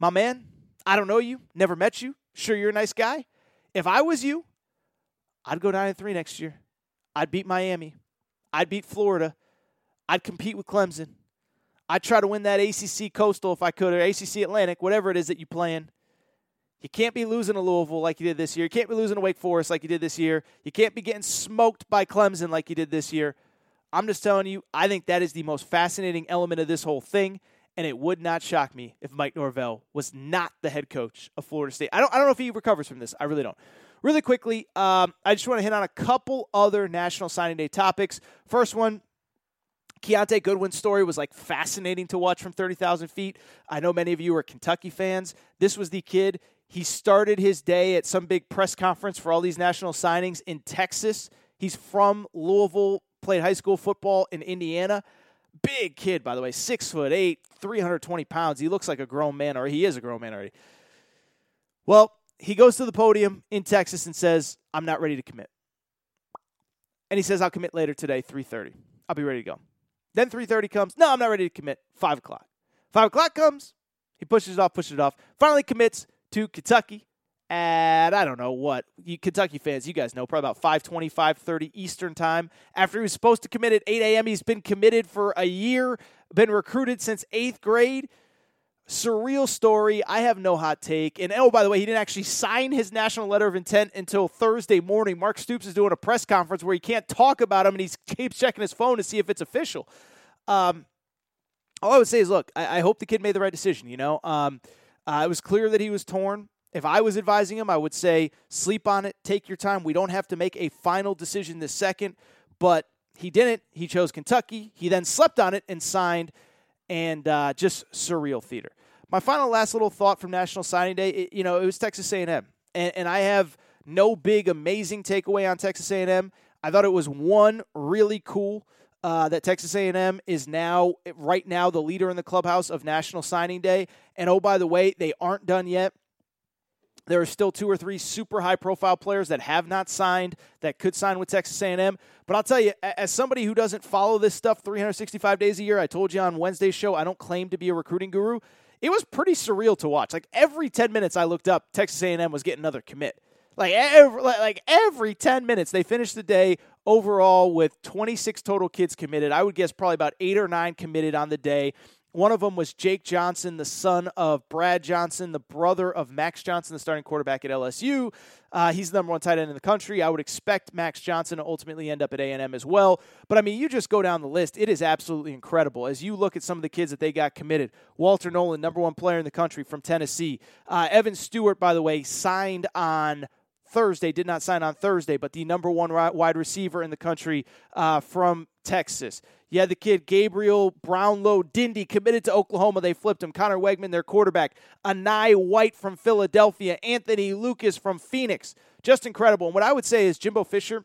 my man, I don't know you, never met you. Sure, you're a nice guy. If I was you, I'd go 9 and 3 next year. I'd beat Miami. I'd beat Florida. I'd compete with Clemson. I'd try to win that ACC Coastal if I could, or ACC Atlantic, whatever it is that you plan. You can't be losing to Louisville like you did this year. You can't be losing to Wake Forest like you did this year. You can't be getting smoked by Clemson like you did this year. I'm just telling you, I think that is the most fascinating element of this whole thing, and it would not shock me if Mike Norvell was not the head coach of Florida State. I don't, I don't know if he recovers from this. I really don't. Really quickly, um, I just want to hit on a couple other National Signing Day topics. First one, Kiyaunta Goodwin's story was like fascinating to watch from 30,000 feet. I know many of you are Kentucky fans. This was the kid. He started his day at some big press conference for all these national signings in Texas. He's from Louisville, played high school football in Indiana. Big kid, by the way, six foot eight, 320 pounds. He looks like a grown man, or he is a grown man already. Well, he goes to the podium in Texas and says, I'm not ready to commit. And he says, I'll commit later today, 3.30. I'll be ready to go. Then 3.30 comes. No, I'm not ready to commit. 5 o'clock. 5 o'clock comes. He pushes it off, pushes it off. Finally commits to Kentucky at, I don't know what. You Kentucky fans, you guys know, probably about 5.20, 5.30 Eastern time. After he was supposed to commit at 8 a.m., he's been committed for a year, been recruited since 8th grade. Surreal story. I have no hot take. And oh, by the way, he didn't actually sign his national letter of intent until Thursday morning. Mark Stoops is doing a press conference where he can't talk about him and he keeps checking his phone to see if it's official. Um, all I would say is, look, I, I, hope the kid made the right decision. You know, um, uh, it was clear that he was torn. If I was advising him, I would say sleep on it, take your time. We don't have to make a final decision this second, but he didn't. He chose Kentucky. He then slept on it and signed, and uh, just surreal theater my final last little thought from National Signing Day, it, you know, it was Texas A&M, and, and I have no big amazing takeaway on Texas A&M. I thought it was one really cool uh, that Texas A&M is now right now the leader in the clubhouse of National Signing Day. And oh, by the way, they aren't done yet. There are still two or three super high profile players that have not signed that could sign with Texas A&M. But I'll tell you, as somebody who doesn't follow this stuff 365 days a year, I told you on Wednesday's show, I don't claim to be a recruiting guru it was pretty surreal to watch. Like every 10 minutes I looked up, Texas A&M was getting another commit. Like every, like every 10 minutes they finished the day overall with 26 total kids committed. I would guess probably about eight or nine committed on the day. One of them was Jake Johnson, the son of Brad Johnson, the brother of Max Johnson, the starting quarterback at LSU. Uh, he's the number one tight end in the country. I would expect Max Johnson to ultimately end up at A&M as well. But I mean, you just go down the list; it is absolutely incredible. As you look at some of the kids that they got committed, Walter Nolan, number one player in the country from Tennessee. Uh, Evan Stewart, by the way, signed on Thursday, did not sign on Thursday, but the number one wide receiver in the country uh, from Texas. Had the kid Gabriel Brownlow Dindy committed to Oklahoma. They flipped him. Conner Weigman, their quarterback. Enai White from Philadelphia. Anthony Lucas from Phoenix. Just incredible. And what I would say is Jimbo Fisher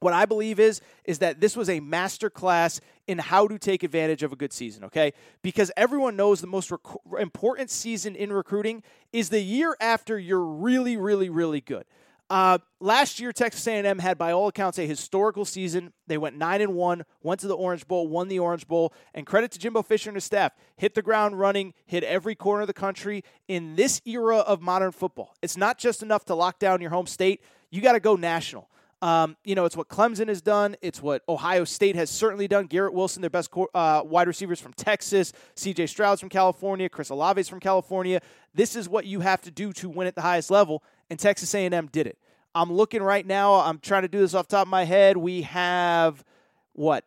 what I believe is is that this was a master class in how to take advantage of a good season, okay? Because everyone knows the most rec- important season in recruiting is the year after you're really really really good. Uh, last year, Texas A&M had, by all accounts, a historical season. They went nine and one, went to the Orange Bowl, won the Orange Bowl, and credit to Jimbo Fisher and his staff, hit the ground running, hit every corner of the country in this era of modern football. It's not just enough to lock down your home state; you got to go national. Um, you know, it's what Clemson has done. It's what Ohio State has certainly done. Garrett Wilson, their best uh, wide receivers from Texas. C.J. Stroud's from California. Chris Olave's from California. This is what you have to do to win at the highest level, and Texas A&M did it. I'm looking right now. I'm trying to do this off top of my head. We have what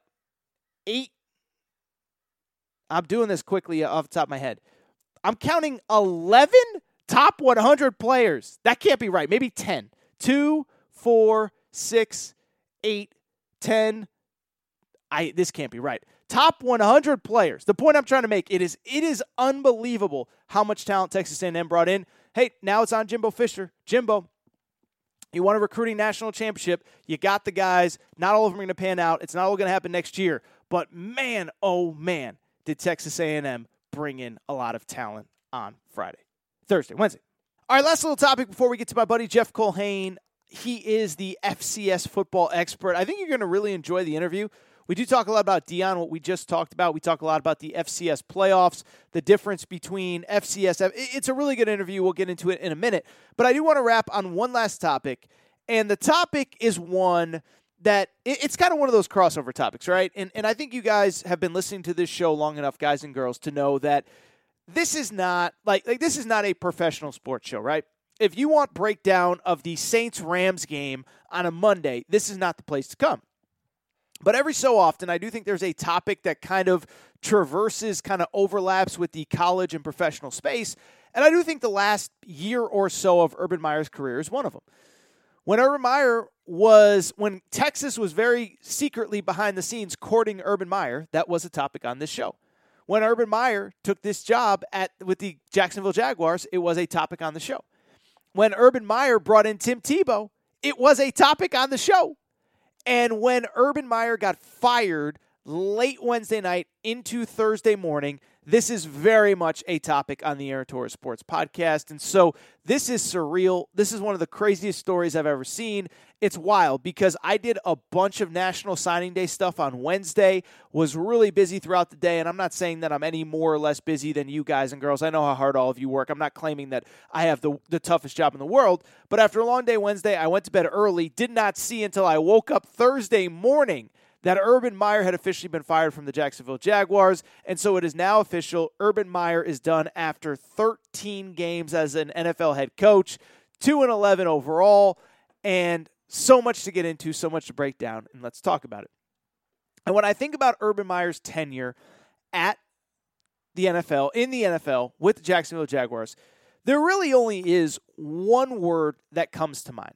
eight. I'm doing this quickly off the top of my head. I'm counting 11 top 100 players. That can't be right. Maybe 10. Two, four, six, eight, ten. I this can't be right. Top 100 players. The point I'm trying to make it is it is unbelievable how much talent Texas A&M brought in. Hey, now it's on Jimbo Fisher. Jimbo, you won a recruiting national championship. You got the guys. Not all of them are going to pan out. It's not all going to happen next year. But man, oh man, did Texas A&M bring in a lot of talent on Friday, Thursday, Wednesday. All right, last little topic before we get to my buddy Jeff Culhane he is the FCS football expert. I think you're going to really enjoy the interview. We do talk a lot about Deion, what we just talked about. We talk a lot about the FCS playoffs, the difference between FCS. It's a really good interview. We'll get into it in a minute. But I do want to wrap on one last topic. And the topic is one that it's kind of one of those crossover topics, right? And, and I think you guys have been listening to this show long enough, guys and girls, to know that this is not like, like this is not a professional sports show, right? If you want breakdown of the Saints Rams game on a Monday, this is not the place to come. But every so often, I do think there's a topic that kind of traverses, kind of overlaps with the college and professional space. And I do think the last year or so of Urban Meyer's career is one of them. When Urban Meyer was, when Texas was very secretly behind the scenes courting Urban Meyer, that was a topic on this show. When Urban Meyer took this job at with the Jacksonville Jaguars, it was a topic on the show when Urban Meyer brought in Tim Tebow, it was a topic on the show. And when Urban Meyer got fired late Wednesday night into Thursday morning, this is very much a topic on the Aaron Sports podcast. And so this is surreal. This is one of the craziest stories I've ever seen. It's wild because I did a bunch of National Signing Day stuff on Wednesday, was really busy throughout the day. And I'm not saying that I'm any more or less busy than you guys and girls. I know how hard all of you work. I'm not claiming that I have the, the toughest job in the world. But after a long day Wednesday, I went to bed early, did not see until I woke up Thursday morning that Urban Meyer had officially been fired from the Jacksonville Jaguars. And so it is now official. Urban Meyer is done after 13 games as an NFL head coach, 2 and 11 overall, and so much to get into, so much to break down. And let's talk about it. And when I think about Urban Meyer's tenure at the NFL, in the NFL with the Jacksonville Jaguars, there really only is one word that comes to mind.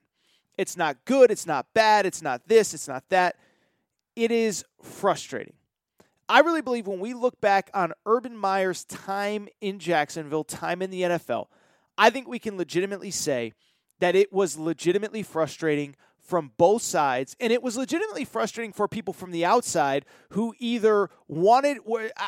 It's not good, it's not bad, it's not this, it's not that it is frustrating. I really believe when we look back on Urban Meyer's time in Jacksonville, time in the NFL, I think we can legitimately say that it was legitimately frustrating from both sides. And it was legitimately frustrating for people from the outside who either wanted,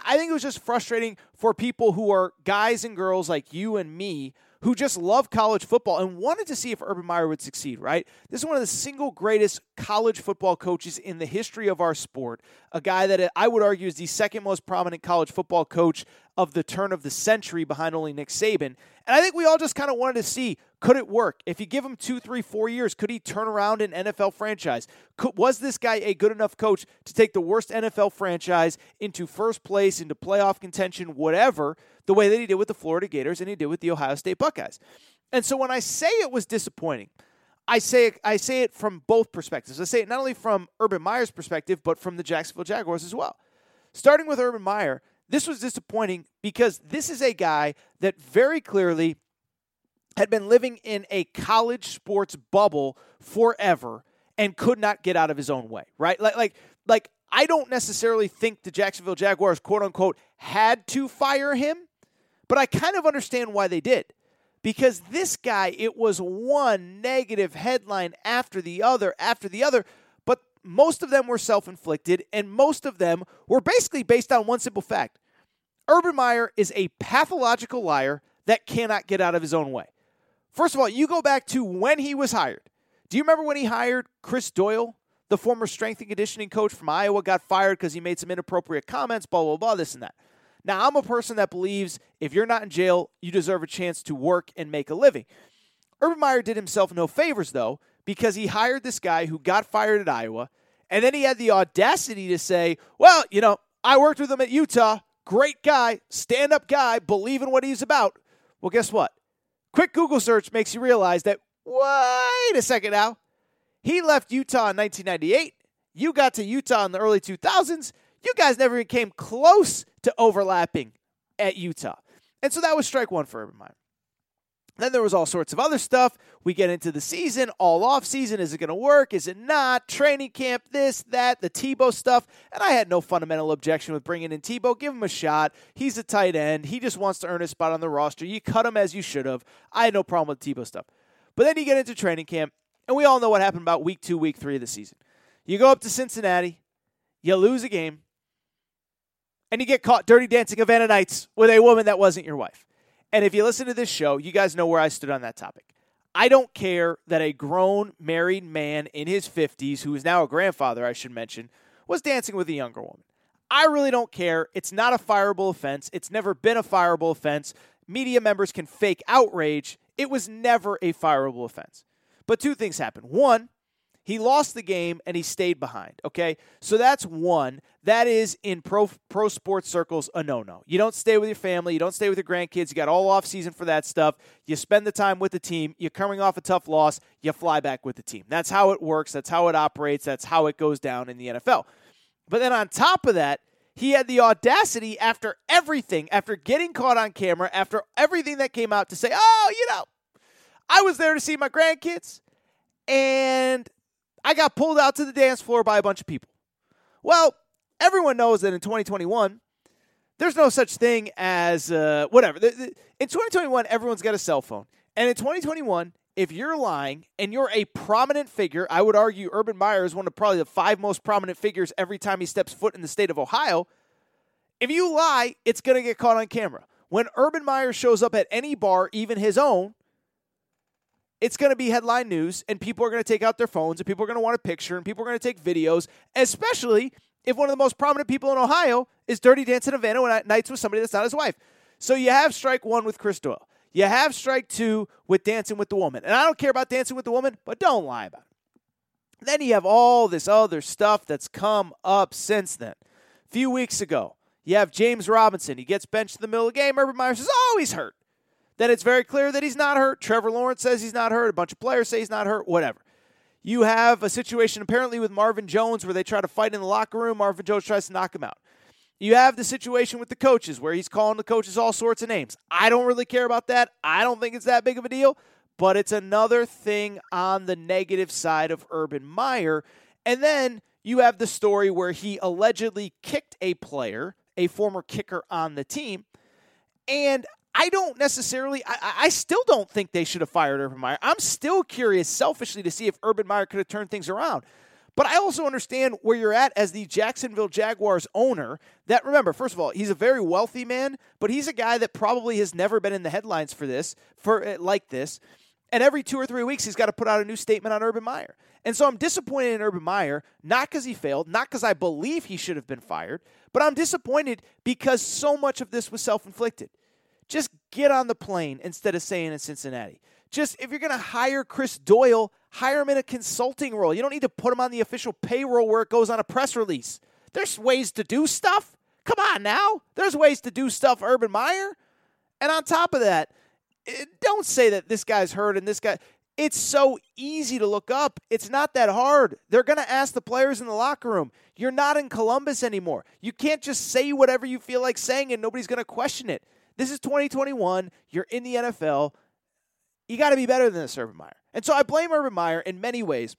I think it was just frustrating for people who are guys and girls like you and me who just love college football and wanted to see if Urban Meyer would succeed, right? This is one of the single greatest college football coaches in the history of our sport. A guy that I would argue is the second most prominent college football coach of the turn of the century behind only Nick Saban. And I think we all just kind of wanted to see Could it work? If you give him two, three, four years, could he turn around an NFL franchise? Could, was this guy a good enough coach to take the worst NFL franchise into first place, into playoff contention, whatever, the way that he did with the Florida Gators and he did with the Ohio State Buckeyes? And so when I say it was disappointing, I say I say it from both perspectives. I say it not only from Urban Meyer's perspective, but from the Jacksonville Jaguars as well. Starting with Urban Meyer, this was disappointing because this is a guy that very clearly had been living in a college sports bubble forever and could not get out of his own way, right? Like like like I don't necessarily think the Jacksonville Jaguars quote unquote had to fire him, but I kind of understand why they did. Because this guy, it was one negative headline after the other after the other, but most of them were self inflicted, and most of them were basically based on one simple fact Urban Meyer is a pathological liar that cannot get out of his own way. First of all, you go back to when he was hired. Do you remember when he hired Chris Doyle, the former strength and conditioning coach from Iowa, got fired because he made some inappropriate comments, blah, blah, blah, this and that. Now, I'm a person that believes if you're not in jail, you deserve a chance to work and make a living. Urban Meyer did himself no favors, though, because he hired this guy who got fired at Iowa, and then he had the audacity to say, well, you know, I worked with him at Utah. Great guy, stand up guy, believe in what he's about. Well, guess what? Quick Google search makes you realize that, wait a second now. He left Utah in 1998. You got to Utah in the early 2000s. You guys never even came close to overlapping at Utah. And so that was strike one for Urban Meyer. Then there was all sorts of other stuff. We get into the season, all off season. Is it going to work? Is it not? Training camp, this, that, the Tebow stuff. And I had no fundamental objection with bringing in Tebow. Give him a shot. He's a tight end. He just wants to earn a spot on the roster. You cut him as you should have. I had no problem with Tebow stuff. But then you get into training camp, and we all know what happened about week two, week three of the season. You go up to Cincinnati, you lose a game, and you get caught dirty dancing Havana Nights with a woman that wasn't your wife. And if you listen to this show, you guys know where I stood on that topic. I don't care that a grown married man in his 50s, who is now a grandfather, I should mention, was dancing with a younger woman. I really don't care. It's not a fireable offense. It's never been a fireable offense. Media members can fake outrage. It was never a fireable offense. But two things happened. One, he lost the game and he stayed behind. Okay. So that's one. That is in pro pro sports circles a no no. You don't stay with your family. You don't stay with your grandkids. You got all off season for that stuff. You spend the time with the team. You're coming off a tough loss. You fly back with the team. That's how it works. That's how it operates. That's how it goes down in the NFL. But then on top of that, he had the audacity after everything, after getting caught on camera, after everything that came out to say, oh, you know, I was there to see my grandkids. And I got pulled out to the dance floor by a bunch of people. Well, everyone knows that in 2021, there's no such thing as uh, whatever. In 2021, everyone's got a cell phone. And in 2021, if you're lying and you're a prominent figure, I would argue Urban Meyer is one of probably the five most prominent figures every time he steps foot in the state of Ohio. If you lie, it's going to get caught on camera. When Urban Meyer shows up at any bar, even his own, it's going to be headline news and people are going to take out their phones and people are going to want a picture and people are going to take videos, especially if one of the most prominent people in Ohio is dirty dancing Havana nights with somebody that's not his wife. So you have strike one with Chris Doyle. You have strike two with dancing with the woman. And I don't care about dancing with the woman, but don't lie about it. Then you have all this other stuff that's come up since then. A few weeks ago, you have James Robinson. He gets benched in the middle of the game. Urban Meyer says, oh, he's hurt then it's very clear that he's not hurt. Trevor Lawrence says he's not hurt. A bunch of players say he's not hurt. Whatever. You have a situation apparently with Marvin Jones where they try to fight in the locker room. Marvin Jones tries to knock him out. You have the situation with the coaches where he's calling the coaches all sorts of names. I don't really care about that. I don't think it's that big of a deal, but it's another thing on the negative side of Urban Meyer. And then you have the story where he allegedly kicked a player, a former kicker on the team. And I don't necessarily, I, I, still don't think they should have fired Urban Meyer. I'm still curious, selfishly, to see if Urban Meyer could have turned things around. But I also understand where you're at as the Jacksonville Jaguars owner. That, remember, first of all, he's a very wealthy man, but he's a guy that probably has never been in the headlines for this, for uh, like this. And every two or three weeks, he's got to put out a new statement on Urban Meyer. And so I'm disappointed in Urban Meyer, not because he failed, not because I believe he should have been fired, but I'm disappointed because so much of this was self inflicted. Just get on the plane instead of staying in Cincinnati. Just if you're going to hire Chris Doyle, hire him in a consulting role. You don't need to put him on the official payroll where it goes on a press release. There's ways to do stuff. Come on now. There's ways to do stuff, Urban Meyer. And on top of that, eh, don't say that this guy's hurt and this guy. It's so easy to look up. It's not that hard. They're going to ask the players in the locker room. You're not in Columbus anymore. You can't just say whatever you feel like saying and nobody's going to question it. This is 2021. You're in the NFL. You got to be better than this, Urban Meyer. And so I blame Urban Meyer in many ways.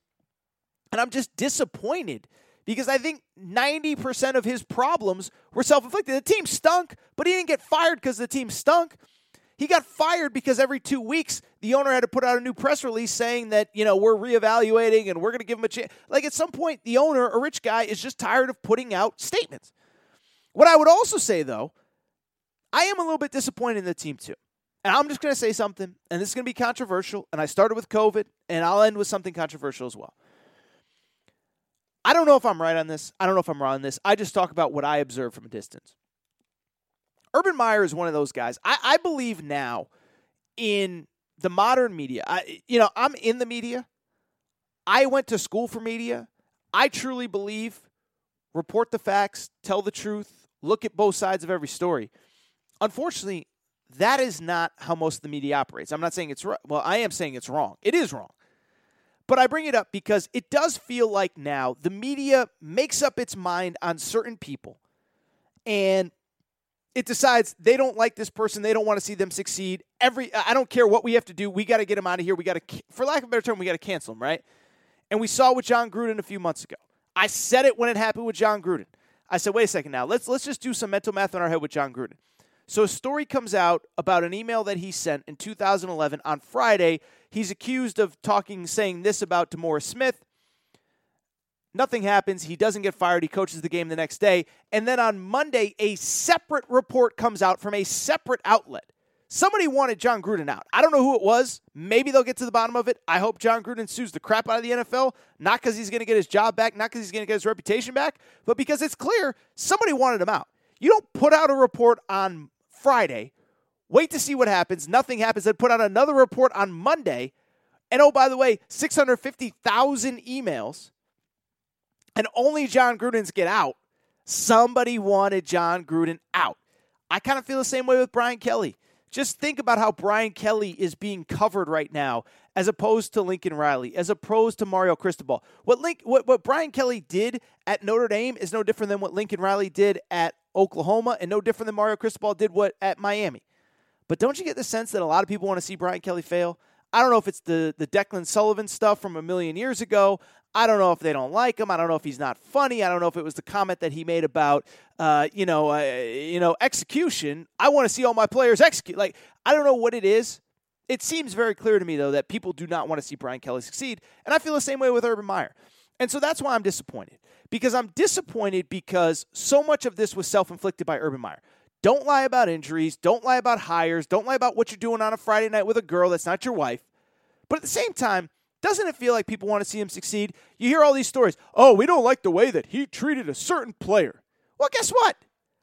And I'm just disappointed because I think 90% of his problems were self inflicted. The team stunk, but he didn't get fired because the team stunk. He got fired because every two weeks the owner had to put out a new press release saying that, you know, we're reevaluating and we're going to give him a chance. Like at some point, the owner, a rich guy, is just tired of putting out statements. What I would also say, though, I am a little bit disappointed in the team, too. And I'm just going to say something, and this is going to be controversial. And I started with COVID, and I'll end with something controversial as well. I don't know if I'm right on this. I don't know if I'm wrong on this. I just talk about what I observe from a distance. Urban Meyer is one of those guys. I, I believe now in the modern media. I, you know, I'm in the media. I went to school for media. I truly believe report the facts, tell the truth, look at both sides of every story. Unfortunately, that is not how most of the media operates. I'm not saying it's right. Well, I am saying it's wrong. It is wrong. But I bring it up because it does feel like now the media makes up its mind on certain people and it decides they don't like this person, they don't want to see them succeed. Every I don't care what we have to do, we got to get them out of here. We got to for lack of a better term, we got to cancel them, right? And we saw with Jon Gruden a few months ago. I said it when it happened with Jon Gruden. I said, "Wait a second now. Let's let's just do some mental math in our head with Jon Gruden." So a story comes out about an email that he sent in 2011 on Friday. He's accused of talking, saying this about DeMaurice Smith. Nothing happens. He doesn't get fired. He coaches the game the next day. And then on Monday, a separate report comes out from a separate outlet. Somebody wanted Jon Gruden out. I don't know who it was. Maybe they'll get to the bottom of it. I hope Jon Gruden sues the crap out of the NFL, not because he's going to get his job back, not because he's going to get his reputation back, but because it's clear somebody wanted him out. You don't put out a report on Friday, wait to see what happens. Nothing happens. Then put out another report on Monday. And oh, by the way, 650,000 emails, and only Jon Gruden's get out. Somebody wanted Jon Gruden out. I kind of feel the same way with Brian Kelly. Just think about how Brian Kelly is being covered right now, as opposed to Lincoln Riley, as opposed to Mario Cristobal. What Link, what, what Brian Kelly did at Notre Dame is no different than what Lincoln Riley did at Oklahoma, and no different than Mario Cristobal did what at Miami. But don't you get the sense that a lot of people want to see Brian Kelly fail? I don't know if it's the the Declan Sullivan stuff from a million years ago. I don't know if they don't like him. I don't know if he's not funny. I don't know if it was the comment that he made about, uh, you know, uh, you know, execution. I want to see all my players execute. Like I don't know what it is. It seems very clear to me though that people do not want to see Brian Kelly succeed, and I feel the same way with Urban Meyer. And so that's why I'm disappointed. Because I'm disappointed because so much of this was self inflicted by Urban Meyer. Don't lie about injuries. Don't lie about hires. Don't lie about what you're doing on a Friday night with a girl that's not your wife. But at the same time, doesn't it feel like people want to see him succeed? You hear all these stories. Oh, we don't like the way that he treated a certain player. Well, guess what?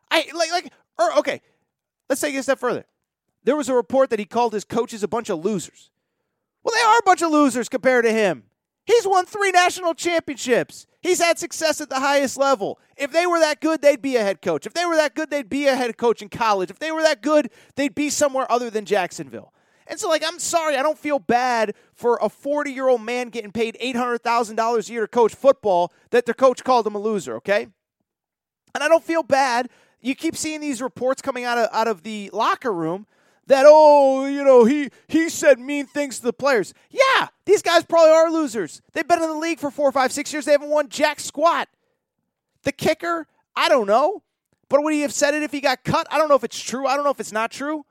I like like or, okay. Let's take it a step further. There was a report that he called his coaches a bunch of losers. Well, they are a bunch of losers compared to him. He's won three national championships. He's had success at the highest level. If they were that good, they'd be a head coach. If they were that good, they'd be a head coach in college. If they were that good, they'd be somewhere other than Jacksonville. And so, like, I'm sorry, I don't feel bad for a 40 year old man getting paid $800,000 a year to coach football that their coach called him a loser, okay? And I don't feel bad. You keep seeing these reports coming out of, out of the locker room that oh you know he he said mean things to the players. Yeah these guys probably are losers. They've been in the league for four five six years. They haven't won jack squat. The kicker i don't know. But would he have said it if he got cut? I don't know if it's true. I don't know if it's not true.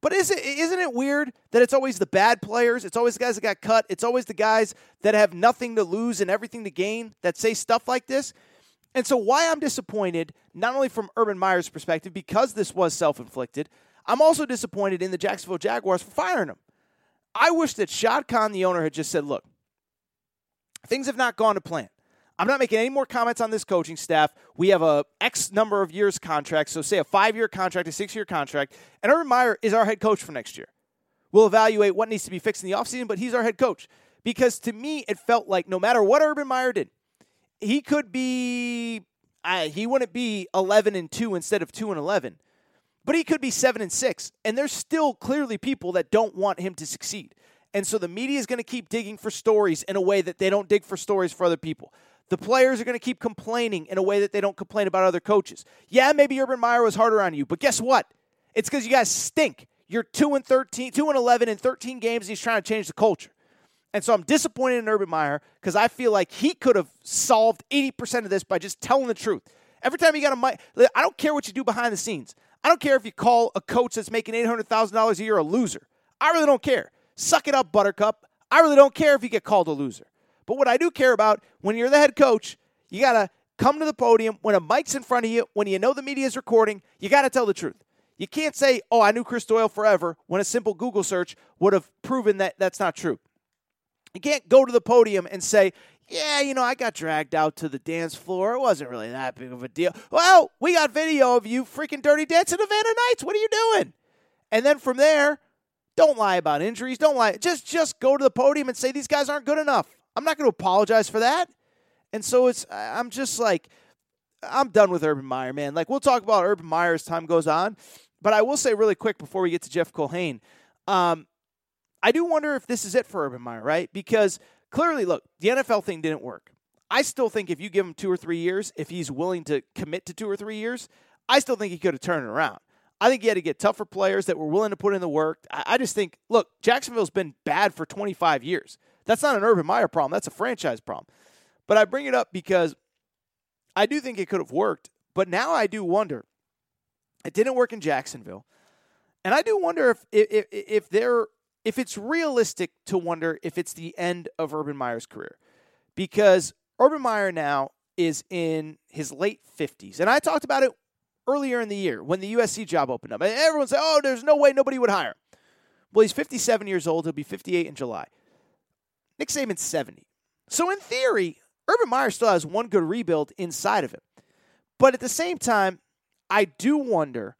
But is it isn't it weird that it's always the bad players? It's always the guys that got cut. It's always the guys that have nothing to lose and everything to gain that say stuff like this. And so why i'm disappointed not only from urban meyer's perspective because this was self-inflicted I'm also disappointed in the Jacksonville Jaguars for firing him. I wish that Shad Khan, the owner, had just said, look, things have not gone to plan. I'm not making any more comments on this coaching staff. We have a X number of years contract, so say a five year contract, a six year contract, and Urban Meyer is our head coach for next year. We'll evaluate what needs to be fixed in the offseason, but he's our head coach. Because to me, it felt like no matter what Urban Meyer did, he could be, uh, he wouldn't be 11 and 2 instead of 2 and 11, but he could be 7 and 6. And there's still clearly people that don't want him to succeed. And so the media is going to keep digging for stories in a way that they don't dig for stories for other people. The players are going to keep complaining in a way that they don't complain about other coaches. Yeah, maybe Urban Meyer was harder on you, but guess what? It's because you guys stink. You're 2 and 13, 2 and 11 in 13 games, he's trying to change the culture. And so I'm disappointed in Urban Meyer because I feel like he could have solved 80% of this by just telling the truth. Every time you got a mic, I don't care what you do behind the scenes. I don't care if you call a coach that's making $800,000 a year a loser. I really don't care. Suck it up, Buttercup. I really don't care if you get called a loser. But what I do care about when you're the head coach, you got to come to the podium when a mic's in front of you, when you know the media is recording, you got to tell the truth. You can't say, oh, I knew Chris Doyle forever when a simple Google search would have proven that that's not true. You can't go to the podium and say, yeah, you know, I got dragged out to the dance floor. It wasn't really that big of a deal. Well, we got video of you freaking dirty dancing to Vanna Nights. What are you doing? And then from there, don't lie about injuries. Don't lie. Just just go to the podium and say these guys aren't good enough. I'm not going to apologize for that. And so it's I'm just like I'm done with Urban Meyer, man. Like we'll talk about Urban Meyer as time goes on, but I will say really quick before we get to Jeff Culhane, um, I do wonder if this is it for Urban Meyer, right? Because clearly, look, the NFL thing didn't work. I still think if you give him two or three years, if he's willing to commit to two or three years, I still think he could have turned it around. I think he had to get tougher players that were willing to put in the work. I, just think, look, Jacksonville's been bad for 25 years. That's not an Urban Meyer problem. That's a franchise problem. But I bring it up because I do think it could have worked. But now I do wonder. It didn't work in Jacksonville, and I do wonder if if if there if it's realistic to wonder if it's the end of Urban Meyer's career, because Urban Meyer now is in his late 50s, and I talked about it earlier in the year when the USC job opened up. And everyone said, "Oh, there's no way nobody would hire him." Well, he's 57 years old. He'll be 58 in July. Nick Saban's 70. So in theory, Urban Meyer still has one good rebuild inside of him. But at the same time, I do wonder.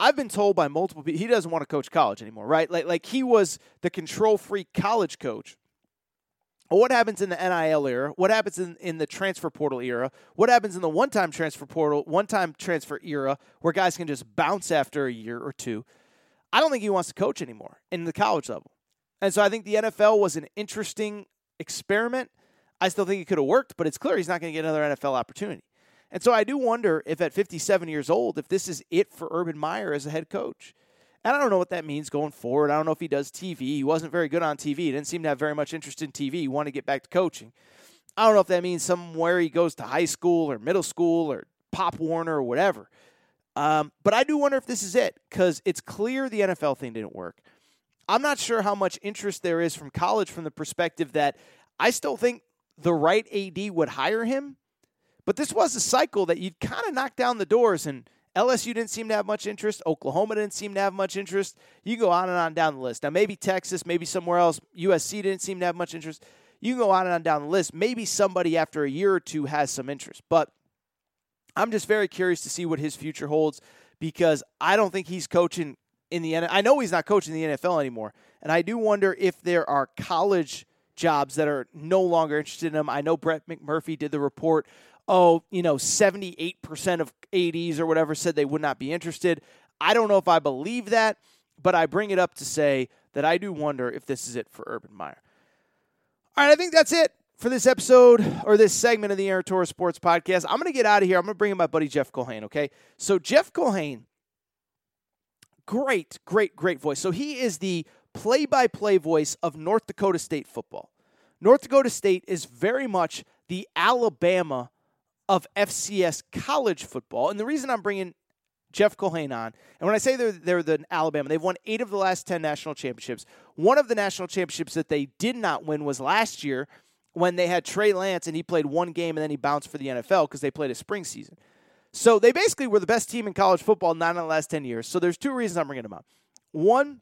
I've been told by multiple people he doesn't want to coach college anymore, right? Like, like he was the control freak college coach. what happens in the NIL era? What happens in, in the transfer portal era? What happens in the one time transfer portal, one time transfer era where guys can just bounce after a year or two? I don't think he wants to coach anymore in the college level. And so I think the NFL was an interesting experiment. I still think it could have worked, but it's clear he's not going to get another NFL opportunity. And so I do wonder if at 57 years old, if this is it for Urban Meyer as a head coach. And I don't know what that means going forward. I don't know if he does TV. He wasn't very good on TV. He didn't seem to have very much interest in TV. He wanted to get back to coaching. I don't know if that means somewhere he goes to high school or middle school or Pop Warner or whatever. Um, but I do wonder if this is it because it's clear the NFL thing didn't work. I'm not sure how much interest there is from college from the perspective that I still think the right AD would hire him. But this was a cycle that you'd kind of knock down the doors, and LSU didn't seem to have much interest. Oklahoma didn't seem to have much interest. You go on and on down the list. Now, maybe Texas, maybe somewhere else. USC didn't seem to have much interest. You can go on and on down the list. Maybe somebody after a year or two has some interest. But I'm just very curious to see what his future holds because I don't think he's coaching in the NFL. I know he's not coaching the NFL anymore, and I do wonder if there are college jobs that are no longer interested in him. I know Brett McMurphy did the report. Oh, you know, 78% of ADs or whatever said they would not be interested. I don't know if I believe that, but I bring it up to say that I do wonder if this is it for Urban Meyer. All right, I think that's it for this episode or this segment of the Aaron Sports Podcast. I'm going to get out of here. I'm going to bring in my buddy Jeff Culhane, okay? So, Jeff Culhane great, great, great voice. So he is the play by play voice of North Dakota State football. North Dakota State is very much the Alabama of FCS college football. And the reason I'm bringing Jeff Culhane on, and when I say they're, they're the Alabama, they've won eight of the last 10 national championships. One of the national championships that they did not win was last year when they had Trey Lance and he played one game and then he bounced for the NFL because they played a spring season. So they basically were the best team in college football nine of the last 10 years. So there's two reasons I'm bringing them up. One,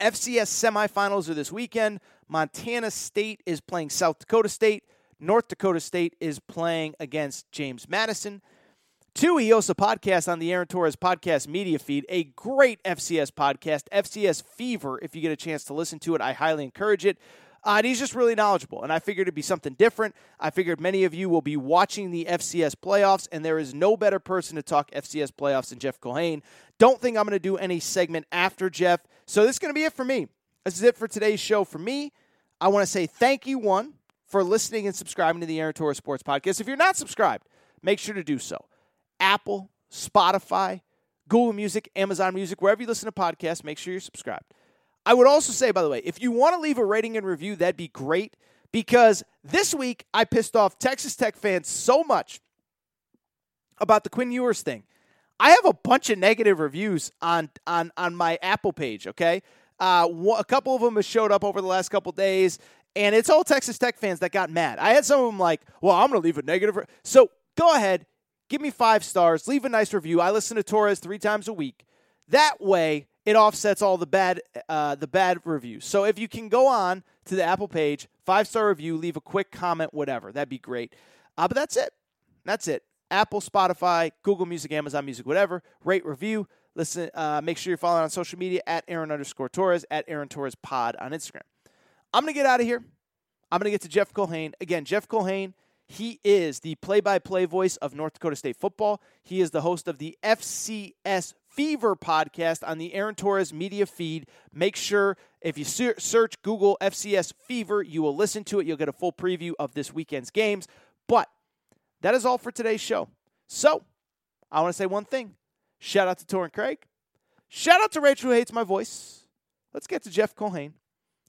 FCS semifinals are this weekend. Montana State is playing South Dakota State. North Dakota State is playing against James Madison. Two EOSA podcasts on the Aaron Torres Podcast Media feed, a great FCS podcast, FCS Fever. If you get a chance to listen to it, I highly encourage it. Uh, and he's just really knowledgeable. And I figured it'd be something different. I figured many of you will be watching the FCS playoffs, and there is no better person to talk FCS playoffs than Jeff Culhane. Don't think I'm going to do any segment after Jeff. So this is going to be it for me. This is it for today's show. For me, I want to say thank you, one, for listening and subscribing to the Aaron Torres Sports Podcast. If you're not subscribed, make sure to do so. Apple, Spotify, Google Music, Amazon Music, wherever you listen to podcasts, make sure you're subscribed. I would also say, by the way, if you want to leave a rating and review, that'd be great because this week I pissed off Texas Tech fans so much about the Quinn Ewers thing. I have a bunch of negative reviews on on on my Apple page. Okay, uh, a couple of them have showed up over the last couple days, and it's all Texas Tech fans that got mad. I had some of them like, "Well, I'm going to leave a negative." Re-. So go ahead, give me five stars, leave a nice review. I listen to Torres three times a week. That way, it offsets all the bad uh, the bad reviews. So if you can go on to the Apple page, five star review, leave a quick comment, whatever, that'd be great. Uh, but that's it. That's it. Apple, Spotify, Google Music, Amazon Music, whatever. Rate, review. Listen. Uh, make sure you're following on social media at Aaron underscore Torres at Aaron Torres Pod on Instagram. I'm gonna get out of here. I'm gonna get to Jeff Culhane again. Jeff Culhane. He is the play by play voice of North Dakota State football. He is the host of the FCS Fever podcast on the Aaron Torres media feed. Make sure if you search Google FCS Fever, you will listen to it. You'll get a full preview of this weekend's games. But that is all for today's show. So I want to say one thing. Shout out to Torrin Craig. Shout out to Rachel who hates my voice. Let's get to Jeff Culhane.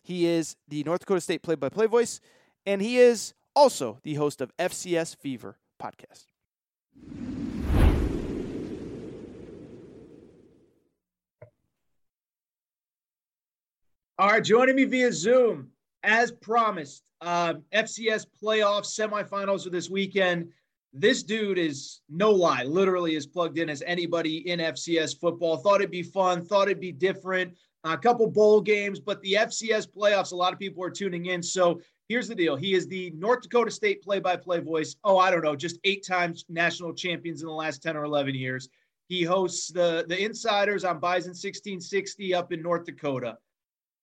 He is the North Dakota State play by play voice, and he is also the host of FCS Fever podcast. All right, joining me via Zoom, as promised, uh, FCS playoff semifinals of this weekend. This dude is no lie, literally as plugged in as anybody in FCS football. Thought it'd be fun, thought it'd be different. A couple bowl games, but the FCS playoffs, a lot of people are tuning in. So here's the deal. He is the North Dakota State play by play voice. Oh, I don't know, just eight times national champions in the last 10 or 11 years. He hosts the, the Insiders on Bison 1660 up in North Dakota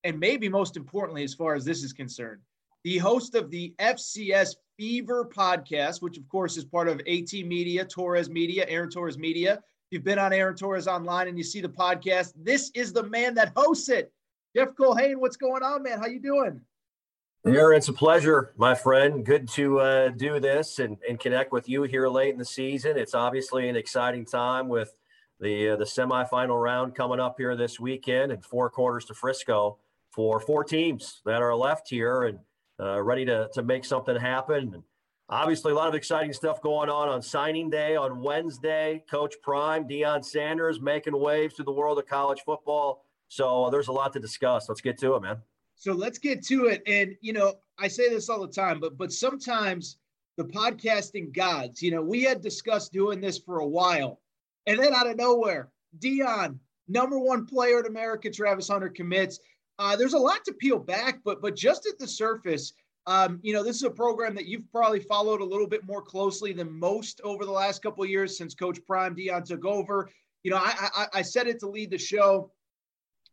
and maybe most importantly, as far as this is concerned, the host of the FCS Fever podcast, which of course is part of AT Media, Torres Media, Aaron Torres Media. You've been on Aaron Torres online and you see the podcast, this is the man that hosts it. Jeff Culhane, what's going on, man? How you doing? Aaron, it's a pleasure, my friend. Good to uh, do this and, and connect with you here late in the season. It's obviously an exciting time with the uh, the semifinal round coming up here this weekend and four quarters to Frisco for four teams that are left here and uh, ready to, to make something happen. And obviously, a lot of exciting stuff going on on signing day on Wednesday. Coach Prime, Deion Sanders making waves through the world of college football. So uh, there's a lot to discuss. Let's get to it, man. So let's get to it. And, you know, I say this all the time, but but sometimes the podcasting gods, you know, we had discussed doing this for a while. And then out of nowhere, Deion, number one player in America, Travis Hunter commits. Uh, there's a lot to peel back, but but just at the surface, um, you know, this is a program that you've probably followed a little bit more closely than most over the last couple years since Coach Prime Deion took over. You know, I, I, I said it to lead the show.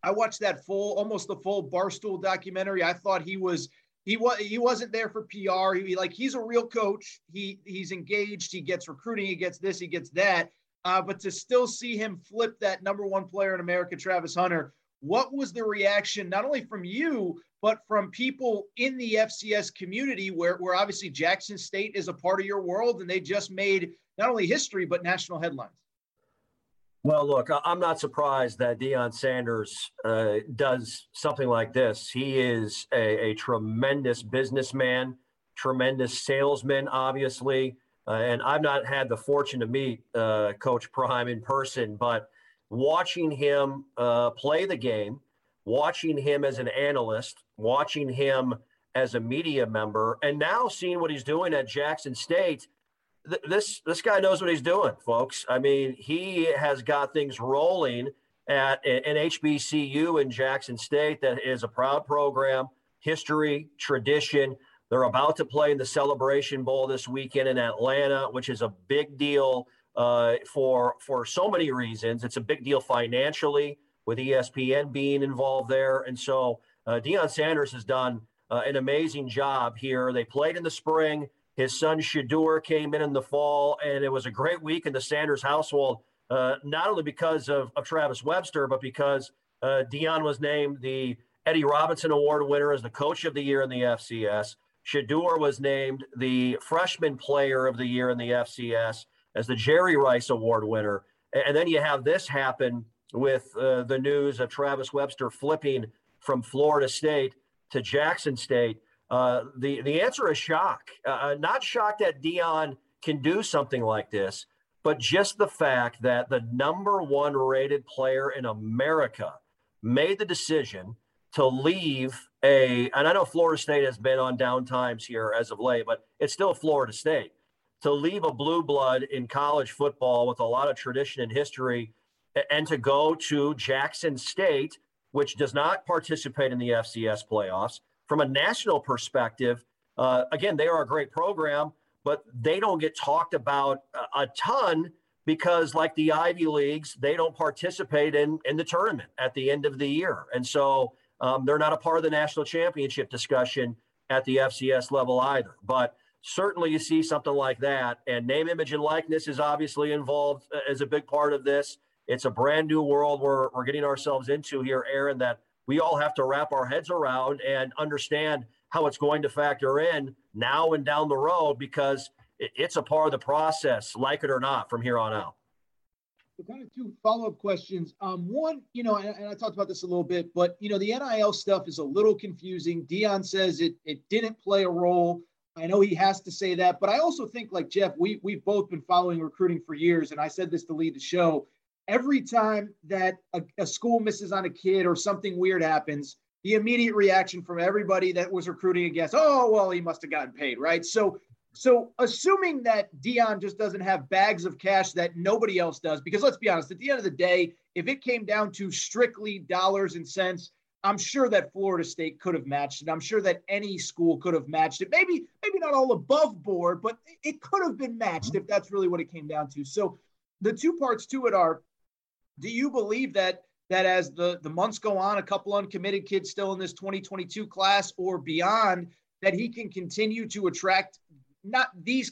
I watched that full, almost the full Barstool documentary. I thought he was he was he wasn't there for PR. He like he's a real coach. He he's engaged. He gets recruiting. He gets this. He gets that. Uh, but to still see him flip that number one player in America, Travis Hunter, what was the reaction, not only from you, but from people in the FCS community, where, where obviously Jackson State is a part of your world and they just made not only history, but national headlines? Well, look, I'm not surprised that Deion Sanders uh, does something like this. He is a, a tremendous businessman, tremendous salesman, obviously. Uh, and I've not had the fortune to meet uh, Coach Prime in person, but watching him uh, play the game, watching him as an analyst, watching him as a media member, and now seeing what he's doing at Jackson State. Th- this this guy knows what he's doing, folks. I mean, he has got things rolling at an HBCU in Jackson State that is a proud program, history, tradition. They're about to play in the Celebration Bowl this weekend in Atlanta, which is a big deal uh, for for so many reasons. It's a big deal financially with ESPN being involved there, and so uh, Deion Sanders has done uh, an amazing job here. They played in the spring. His son Shedeur came in in the fall, and it was a great week in the Sanders household. Uh, not only because of, of, Travis Webster, but because uh, Deion was named the Eddie Robinson Award winner as the coach of the year in the FCS. Shedeur was named the freshman player of the year in the FCS as the Jerry Rice Award winner. And then you have this happen with uh, the news of Travis Webster flipping from Florida State to Jackson State. Uh, the the answer is shock. Uh, uh, not shocked that Deion can do something like this, but just the fact that the number one rated player in America made the decision to leave a. And I know Florida State has been on down times here as of late, but it's still Florida State. To leave a blue blood in college football with a lot of tradition and history, and to go to Jackson State which does not participate in the FCS playoffs. From a national perspective, uh, again, they are a great program, but they don't get talked about a, ton because, like the Ivy Leagues, they don't participate in, in the tournament at the end of the year. And so um, they're not a part of the national championship discussion at the FCS level either. But certainly you see something like that. And name, image, and likeness is obviously involved uh, as a big part of this it's a brand new world we're, we're getting ourselves into here, Aaron, that we all have to wrap our heads around and understand how it's going to factor in now and down the road because it's a part of the process, like it or not, from here on out. So kind of two follow-up questions. Um, one, you know, and, and, I talked about this a little bit, but you know, the NIL stuff is a little confusing. Deion says it it didn't play a role. I know he has to say that, but I also think, like Jeff, we we've both been following recruiting for years, and I said this to lead the show every time that a, a, school misses on a kid or something weird happens, the immediate reaction from everybody that was recruiting against, oh well, he must have gotten paid, right? So, so assuming that Deion just doesn't have bags of cash that nobody else does, because let's be honest, at the end of the day, if it came down to strictly dollars and cents, I'm sure that Florida State could have matched it. I'm sure that any school could have matched it. Maybe, maybe not all above board, but it could have been matched if that's really what it came down to. So the two parts to it are do you believe that that as the the months go on, a couple uncommitted kids still in this 2022 class or beyond, that he can continue to attract not these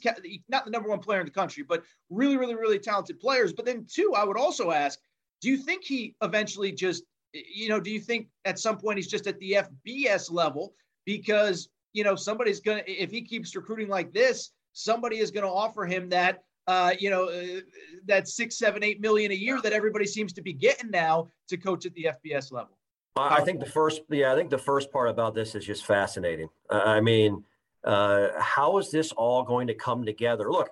not the number one player in the country, but really, really, really talented players. But then two, I would also ask, do you think he eventually just you know, do you think at some point he's just at the FBS level because you know somebody's gonna if he keeps recruiting like this, somebody is going to offer him that uh, you know, uh, that six, seven, eight million a year that everybody seems to be getting now to coach at the FBS level. I think the first, yeah, I think the first part about this is just fascinating. Uh, I mean, uh, how is this all going to come together? Look,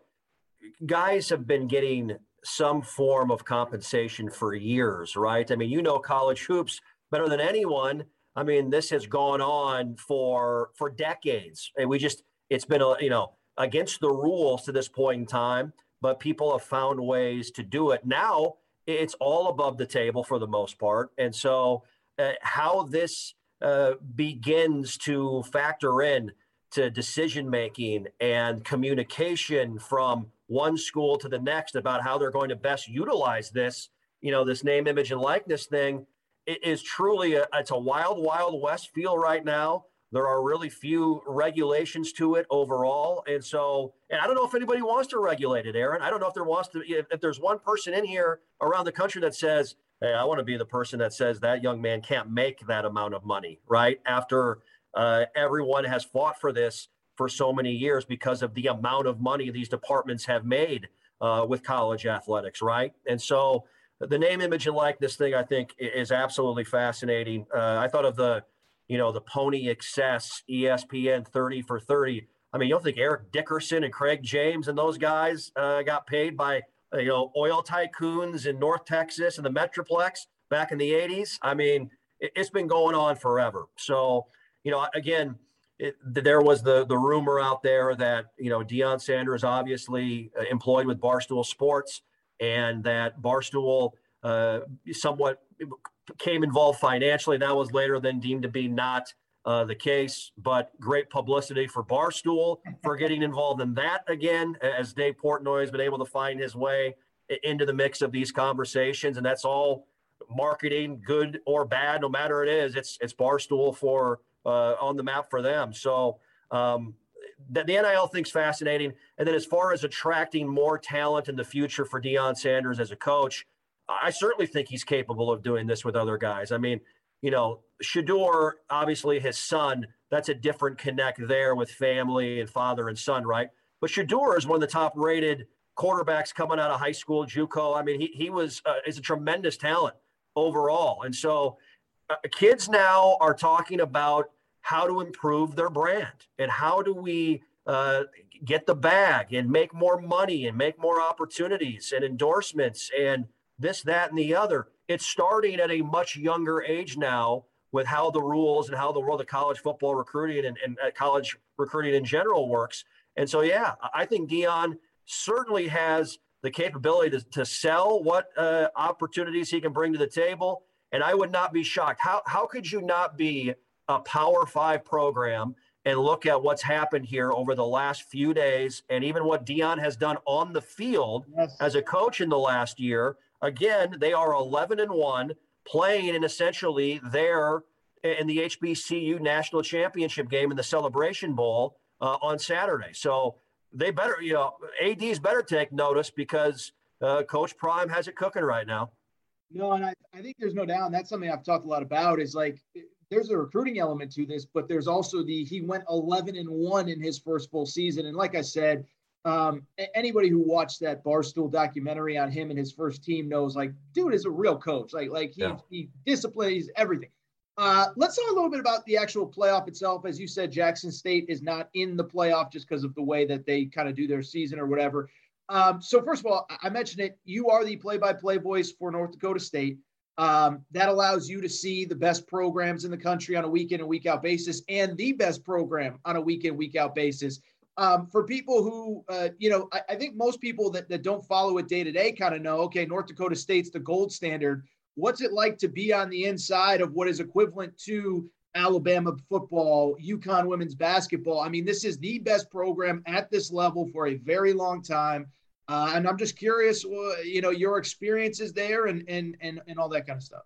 guys have been getting some form of compensation for years, right? I mean, you know, college hoops better than anyone. I mean, this has gone on for for decades, and we just it's been a you know against the rules to this point in time but people have found ways to do it. Now it's all above the table for the most part. And so, uh, how this uh, begins to factor in to decision making and communication from one school to the next about how they're going to best utilize this, you know, this name, image, and likeness thing it is truly a, it's a wild, wild west feel right now. There are really few regulations to it overall. And so, and I don't know if anybody wants to regulate it, Aaron. I don't know if there wants to, if, if there's one person in here around the country that says, Hey, I want to be the person that says that young man can't make that amount of money, right? After uh, everyone has fought for this for so many years because of the amount of money these departments have made uh, with college athletics, right? And so the name, image, and likeness thing, I think, is absolutely fascinating. Uh, I thought of the you know, the Pony Excess, ESPN 30 for 30. I mean, you don't think Eric Dickerson and Craig James and those guys uh, got paid by, uh, you know, oil tycoons in North Texas and the Metroplex back in the 80s? I mean, it, has been going on forever. So, you know, again, it, there was the the rumor out there that you know Deion Sanders obviously uh, employed with Barstool Sports, and that Barstool uh, somewhat came involved financially. That was later then deemed to be not uh, the case, but great publicity for Barstool for getting involved in that again, as Dave Portnoy has been able to find his way into the mix of these conversations, and that's all marketing, good or bad, no matter it is. It's it's Barstool for uh, on the map for them. So um, the, the NIL thing's fascinating, and then as far as attracting more talent in the future for Deion Sanders as a coach, I certainly think he's capable of doing this with other guys. I mean, you know, Shedeur, obviously his son, that's a different connect there with family and father and son, right? But Shedeur is one of the top rated quarterbacks coming out of high school, JUCO. I mean, he, he was uh, is a tremendous talent overall. And so uh, kids now are talking about how to improve their brand and how do we uh, get the bag and make more money and make more opportunities and endorsements and this, that, and the other it's starting at a much younger age now with how the rules and how the world of college football recruiting and, and uh, college recruiting in general works. And so, yeah, I think Deion certainly has the capability to, to sell what uh, opportunities he can bring to the table. And I would not be shocked. How, how could you not be a Power Five program and look at what's happened here over the last few days and even what Deion has done on the field yes. as a coach in the last year Again, they are 11 and 1, playing in essentially their in the HBCU national championship game in the Celebration Bowl uh, on Saturday. So they better, you know, ADs better take notice because uh, Coach Prime has it cooking right now. No, and I, I think there's no doubt. And that's something I've talked a lot about is like there's a recruiting element to this, but there's also the he went 11 and 1 in his first full season. And like I said, um, anybody who watched that Barstool documentary on him and his first team knows, like, dude is a real coach. Like, like he yeah. he disciplines everything. Uh, let's talk a little bit about the actual playoff itself. As you said, Jackson State is not in the playoff just because of the way that they kind of do their season or whatever. Um, so first of all, I mentioned it. You are the play-by-play voice for North Dakota State. Um, that allows you to see the best programs in the country on a week in and week out basis, and the best program on a week in week out basis um, for people who, uh, you know, I, I, think most people that, that don't follow it day to day kind of know, okay, North Dakota State's the gold standard. What's it like to be on the inside of what is equivalent to Alabama football, UConn women's basketball? I mean, this is the best program at this level for a very long time. Uh, and I'm just curious, uh, you know, your experiences there and, and, and, and all that kind of stuff.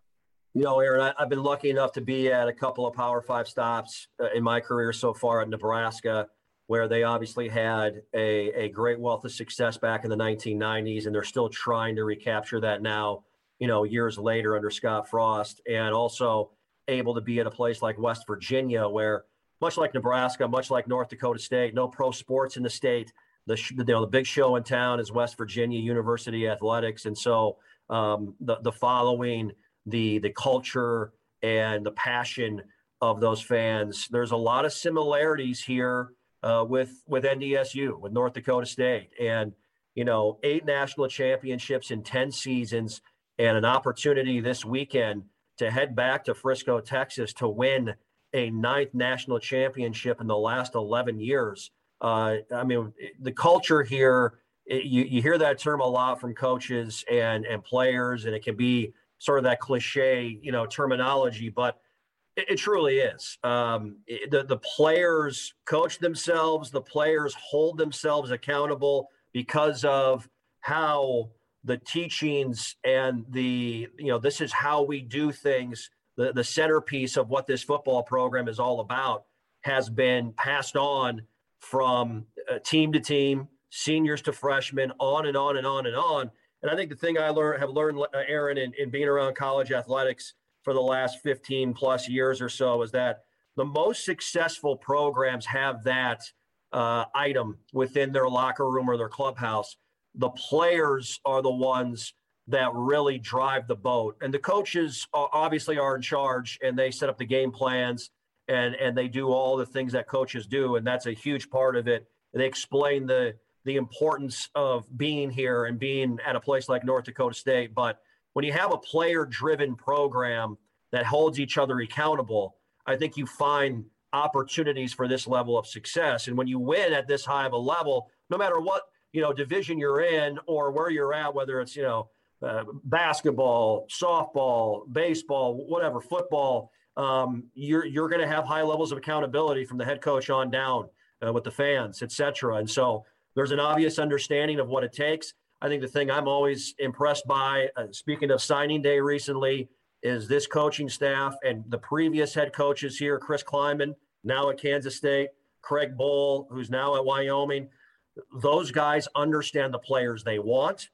You know, Aaron, I, have been lucky enough to be at a couple of Power Five stops uh, in my career so far at Nebraska where they obviously had a, a great wealth of success back in the 1990s, and they're still trying to recapture that now, you know, years later under Scott Frost, and also able to be at a place like West Virginia, where much like Nebraska, much like North Dakota State, no pro sports in the state. The, you know, the big show in town is West Virginia University athletics, and so um, the the following, the the culture and the passion of those fans. There's a lot of similarities here uh, with with NDSU, with North Dakota State, and you know, eight national championships in ten seasons, and an opportunity this weekend to head back to Frisco, Texas, to win a ninth national championship in the last eleven years. Uh, I mean, the culture here. It, you, you hear that term a lot from coaches and and players, and it can be sort of that cliche, you know, terminology, but it, it truly is. Um, it, the the players coach themselves. The players hold themselves accountable because of how the teachings and the you know this is how we do things. The the centerpiece of what this football program is all about has been passed on from uh, team to team, seniors to freshmen, on and on and on and on. And I think the thing I learned have learned, uh, Aaron, in, in being around college athletics for the last 15 plus years or so is that the most successful programs have that uh, item within their locker room or their clubhouse. The players are the ones that really drive the boat, and the coaches uh, obviously are in charge and they set up the game plans and and they do all the things that coaches do, and that's a huge part of it. They explain the the importance of being here and being at a place like North Dakota State, but when you have a player driven program that holds each other accountable, I think you find opportunities for this level of success. And when you win at this high of a level, no matter what, you know, division you're in or where you're at, whether it's, you know, uh, basketball, softball, baseball, whatever, football, um, you're you're going to have high levels of accountability from the head coach on down uh, with the fans, et cetera. And so there's an obvious understanding of what it takes. I think the thing I'm always impressed by, uh, speaking of signing day recently, is this coaching staff and the previous head coaches here, Chris Klieman, now at Kansas State, Craig Bohl, who's now at Wyoming. Those guys understand the players they want.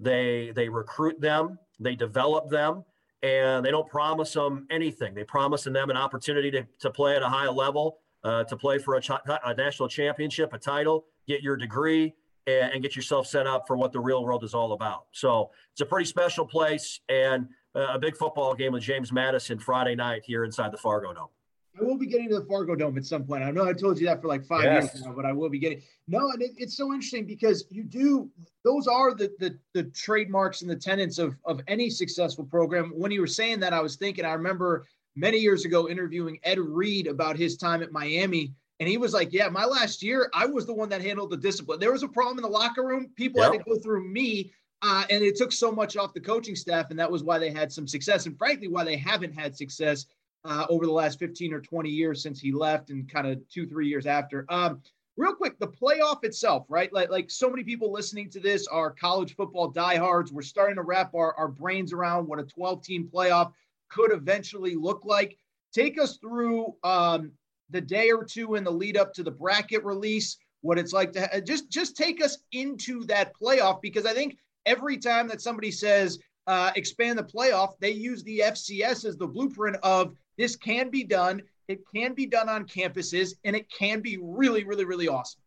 They they recruit them, they develop them, and they don't promise them anything. They promise them an opportunity to, to play at a high level, uh, to play for a, ch- a, national championship, a title, get your degree, and, and, get yourself set up for what the real world is all about. So it's a pretty special place and uh, a big football game with James Madison Friday night here inside the Fargo Dome. I will be getting to the Fargo Dome at some point. I know I told you that for like five yes. years now, but I will be getting. No, and it, it's so interesting because you do. Those are the, the the trademarks and the tenets of of any successful program. When you were saying that, I was thinking. I remember many years ago interviewing Ed Reed about his time at Miami, and he was like, "Yeah, my last year, I was the one that handled the discipline. There was a problem in the locker room. People yep. had to go through me." Uh, and it took so much off the coaching staff, and that was why they had some success, and frankly, why they haven't had success uh, over the last 15 or 20 years since he left and kind of two, three years after. Um, real quick, the playoff itself, right? Like, like so many people listening to this are college football diehards. We're starting to wrap our, our brains around what a 12 team playoff could eventually look like. Take us through um, the day or two in the lead up to the bracket release, what it's like to ha- just just take us into that playoff because I think every time that somebody says uh, expand the playoff, they use the FCS as the blueprint of this can be done. It can be done on campuses, and it can be really, really, really awesome.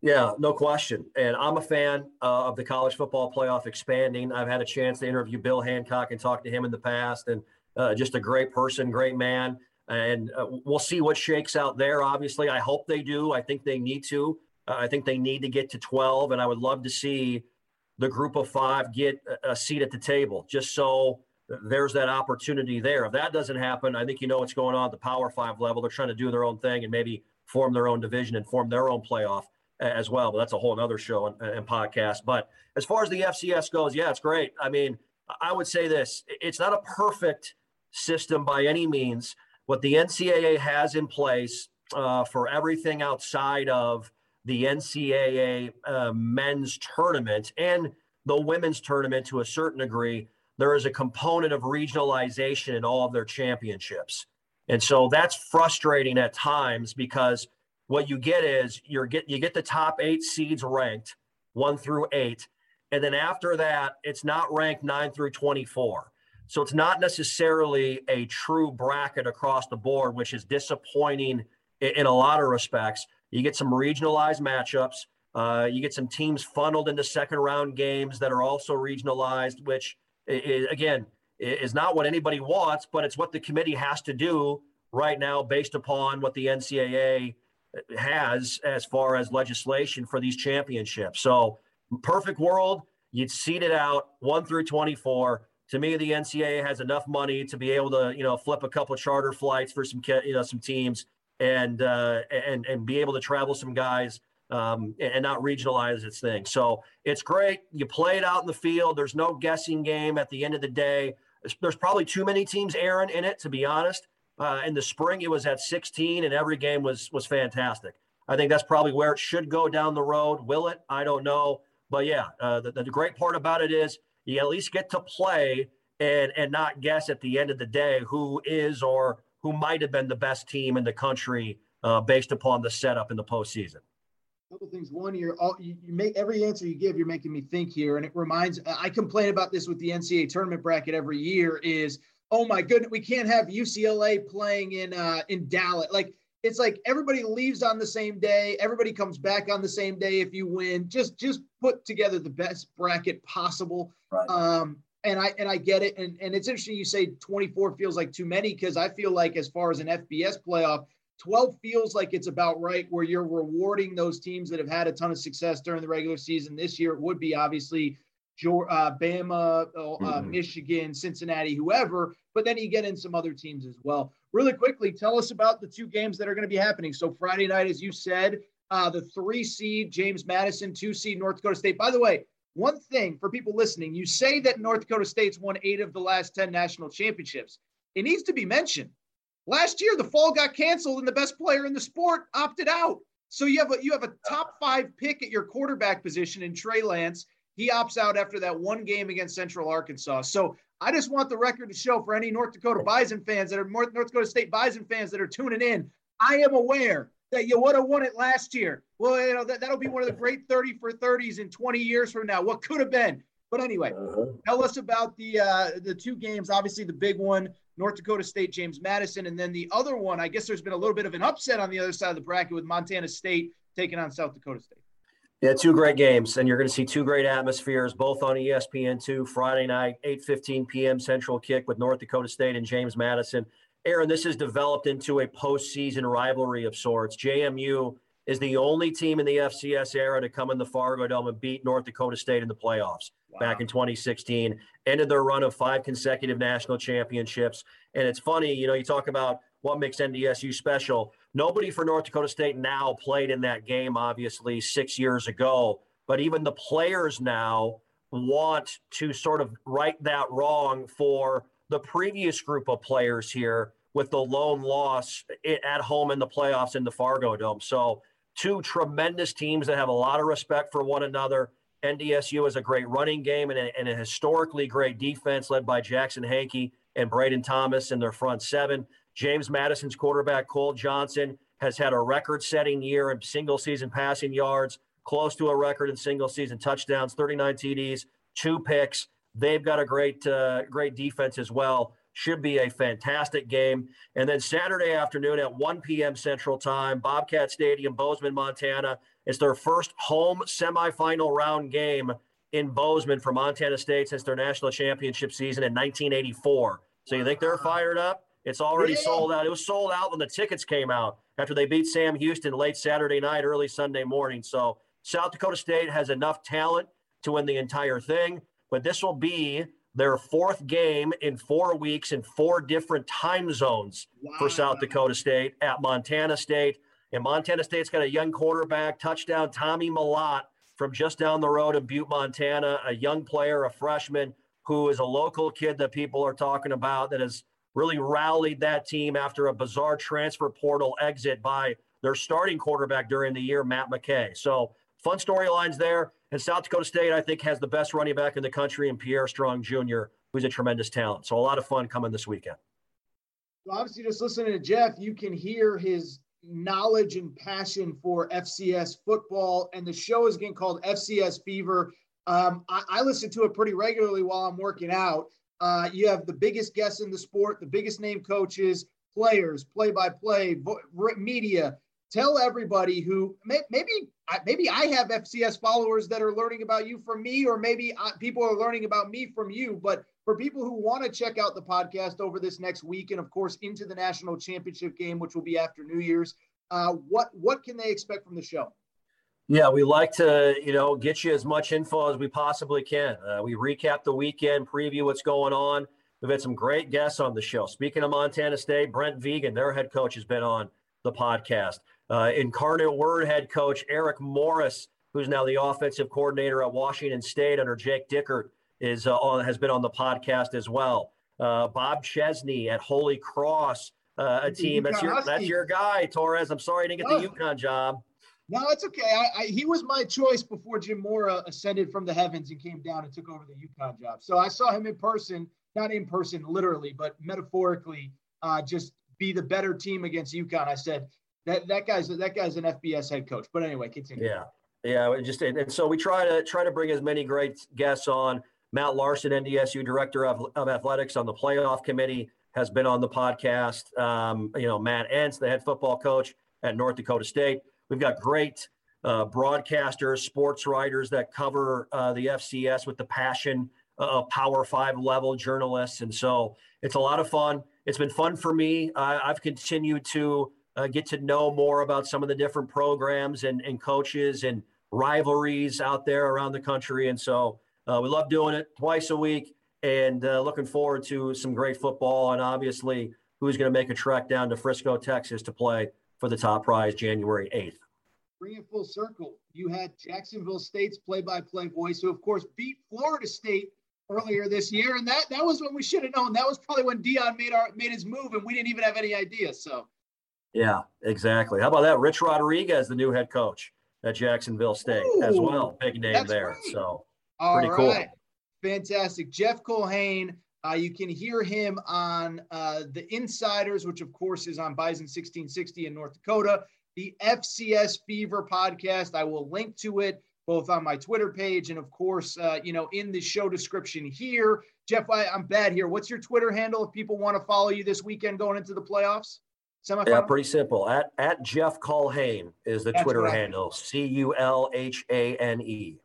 Yeah, no question. And I'm a fan uh, of the college football playoff expanding. I've had a chance to interview Bill Hancock and talk to him in the past, and uh, just a great person, great man. And uh, we'll see what shakes out there. Obviously, I hope they do. I think they need to. Uh, I think they need to get to 12, and I would love to see the group of five get a seat at the table, just so there's that opportunity there. If that doesn't happen, I think you know what's going on at the Power Five level. They're trying to do their own thing and maybe form their own division and form their own playoff as well. But that's a whole other show and, and podcast. But as far as the FCS goes, yeah, it's great. I mean, I would say this: it's not a perfect system by any means. What the NCAA has in place uh, for everything outside of the NCAA uh, men's tournament and the women's tournament to a certain degree there is a component of regionalization in all of their championships. And so that's frustrating at times because what you get is you're get you get the top 8 seeds ranked 1 through 8 and then after that it's not ranked 9 through 24. So it's not necessarily a true bracket across the board which is disappointing in, in a lot of respects. You get some regionalized matchups. Uh, you get some teams funneled into second round games that are also regionalized, which is, again, is not what anybody wants, but it's what the committee has to do right now based upon what the NCAA has as far as legislation for these championships. So, perfect world, you'd seed it out one through 24. To me, the NCAA has enough money to be able to, you know, flip a couple charter flights for some, you know, some teams and uh, and and be able to travel some guys um, and not regionalize its thing. So it's great. You play it out in the field. There's no guessing game at the end of the day. There's probably too many teams, Aaron, in it, to be honest. Uh, in the spring, it was at 16, and every game was was fantastic. I think that's probably where it should go down the road. Will it? I don't know. But yeah, uh, the, the great part about it is you at least get to play and and not guess at the end of the day who is or who might have been the best team in the country uh, based upon the setup in the postseason couple things. One, you're all you, you, make every answer you give, you're making me think here, and it reminds. I complain about this with the NCAA tournament bracket every year. Is oh my goodness, we can't have UCLA playing in uh, in Dallas. Like it's like everybody leaves on the same day, everybody comes back on the same day. If you win, just just put together the best bracket possible. Right. Um, and I and I get it, and and it's interesting you say 24 feels like too many because I feel like as far as an FBS playoff 12 feels like it's about right where you're rewarding those teams that have had a ton of success during the regular season. This year, it would be obviously uh, Bama, uh, mm-hmm. Michigan, Cincinnati, whoever, but then you get in some other teams as well. Really quickly, tell us about the two games that are going to be happening. So, Friday night, as you said, uh, the three seed James Madison, two seed North Dakota State. By the way, one thing for people listening, you say that North Dakota State's won eight of the last 10 national championships. It needs to be mentioned Last year, the fall got canceled and the best player in the sport opted out. So you have a you have a top five pick at your quarterback position in Trey Lance. He opts out after that one game against Central Arkansas. So I just want the record to show for any North Dakota Bison fans that are North, North Dakota State Bison fans that are tuning in. I am aware that you would have won it last year. Well, you know that, that'll be one of the great 30 for 30s in 20 years from now. What could have been? But anyway, uh-huh. tell us about the uh, the two games. Obviously, the big one, North Dakota State, James Madison, and then the other one. I guess there's been a little bit of an upset on the other side of the bracket with Montana State taking on South Dakota State. Yeah, two great games, and you're going to see two great atmospheres, both on ESPN2 Friday night, 8:15 p.m. Central kick with North Dakota State and James Madison. Aaron, this has developed into a postseason rivalry of sorts. JMU is the only team in the FCS era to come in the Fargo Dome and beat North Dakota State in the playoffs wow. back in 2016. Ended their run of five consecutive national championships. And it's funny, you know, you talk about what makes NDSU special. Nobody for North Dakota State now played in that game, obviously, six years ago. But even the players now want to sort of right that wrong for the previous group of players here with the lone loss at home in the playoffs in the Fargo Dome. So two tremendous teams that have a lot of respect for one another. NDSU is a great running game and a, and a historically great defense led by Jackson Hankey and Braden Thomas in their front seven. James Madison's quarterback, Cole Johnson, has had a record setting year in single season passing yards, close to a record in single season touchdowns, 39 TDs, two picks. They've got a great, uh, great defense as well. Should be a fantastic game. And then Saturday afternoon at 1 p.m. Central Time, Bobcat Stadium, Bozeman, Montana. It's their first home semifinal round game in Bozeman for Montana State since their national championship season in 1984. So you think they're fired up? It's already yeah. sold out. It was sold out when the tickets came out after they beat Sam Houston late Saturday night, early Sunday morning. So South Dakota State has enough talent to win the entire thing, but this will be their fourth game in four weeks in four different time zones wow. for South Dakota State at Montana State. And Montana State's got a young quarterback, touchdown Tommy Mellott from just down the road in Butte, Montana, a young player, a freshman who is a local kid that people are talking about that has really rallied that team after a bizarre transfer portal exit by their starting quarterback during the year, Matt McKay. So fun storylines there. And South Dakota State, I think, has the best running back in the country in Pierre Strong Jr., who's a tremendous talent. So a lot of fun coming this weekend. Well, obviously, just listening to Jeff, you can hear his knowledge and passion for FCS football. And the show is getting called FCS Fever. Um, I, I, listen to it pretty regularly while I'm working out. Uh, you have the biggest guests in the sport, the biggest name coaches, players, play by play, media, tell everybody who maybe maybe I have FCS followers that are learning about you from me, or maybe people are learning about me from you. But for people who want to check out the podcast over this next week, and of course into the national championship game, which will be after New Year's, uh, what what can they expect from the show? Yeah, we like to you know get you as much info as we possibly can. Uh, we recap the weekend, preview what's going on. We've had some great guests on the show. Speaking of Montana State, Brent Vigen, their head coach, has been on the podcast. Uh, incarnate Word head coach Eric Morris, who's now the offensive coordinator at Washington State under Jake Dickert, is uh, on, has been on the podcast as well. Uh, Bob Chesney at Holy Cross, uh, a team that's your that's your guy, Torres. I'm sorry I didn't get the oh. UConn job. No, it's okay. I, I, he was my choice before Jim Mora ascended from the heavens and came down and took over the UConn job. So I saw him in person, not in person literally, but metaphorically, uh, just be the better team against UConn. I said, that that guy's that guy's an FBS head coach. But anyway, continue. Yeah, yeah. Just and, so we try to try to bring as many great guests on. Matt Larsen, NDSU director of, of athletics on the playoff committee, has been on the podcast. Um, you know, Matt Entz, the head football coach at North Dakota State. We've got great uh, broadcasters, sports writers that cover uh, the FCS with the passion of Power Five level journalists, and so it's a lot of fun. It's been fun for me. I've continued to uh, get to know more about some of the different programs and, and coaches and rivalries out there around the country. And so uh, we love doing it twice a week and uh, looking forward to some great football. And obviously, who's going to make a trek down to Frisco, Texas to play for the top prize January 8th. Bring it full circle. You had Jacksonville State's play by play voice, who, of course, beat Florida State earlier this year, and that that was when we should have known. That was probably when Deion made our made his move, and we didn't even have any idea. So, yeah, exactly. How about that? Rich Rodriguez, the new head coach at Jacksonville State, Ooh, as well. Big name there. Great. So, All pretty right. cool. Fantastic. Jeff Culhane, uh, you can hear him on uh, the Insiders, which of course is on Bison 1660 in North Dakota. The FCS Fever podcast. I will link to it both on my Twitter page and, of course, uh, you know, in the show description here. Jeff, I, am bad here. What's your Twitter handle if people want to follow you this weekend going into the playoffs? Semifinal? Yeah, pretty simple. At at Jeff Culhane is the That's Twitter right. handle. C U L H A N E.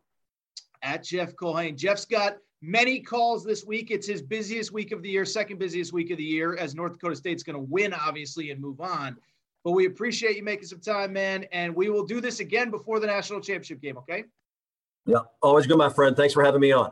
At Jeff Culhane. Jeff's got many calls this week. It's his busiest week of the year, second busiest week of the year, as North Dakota State's going to win, obviously, and move on. But we appreciate you making some time, man. And we will do this again before the national championship game, okay? Yeah, always good, my friend. Thanks for having me on.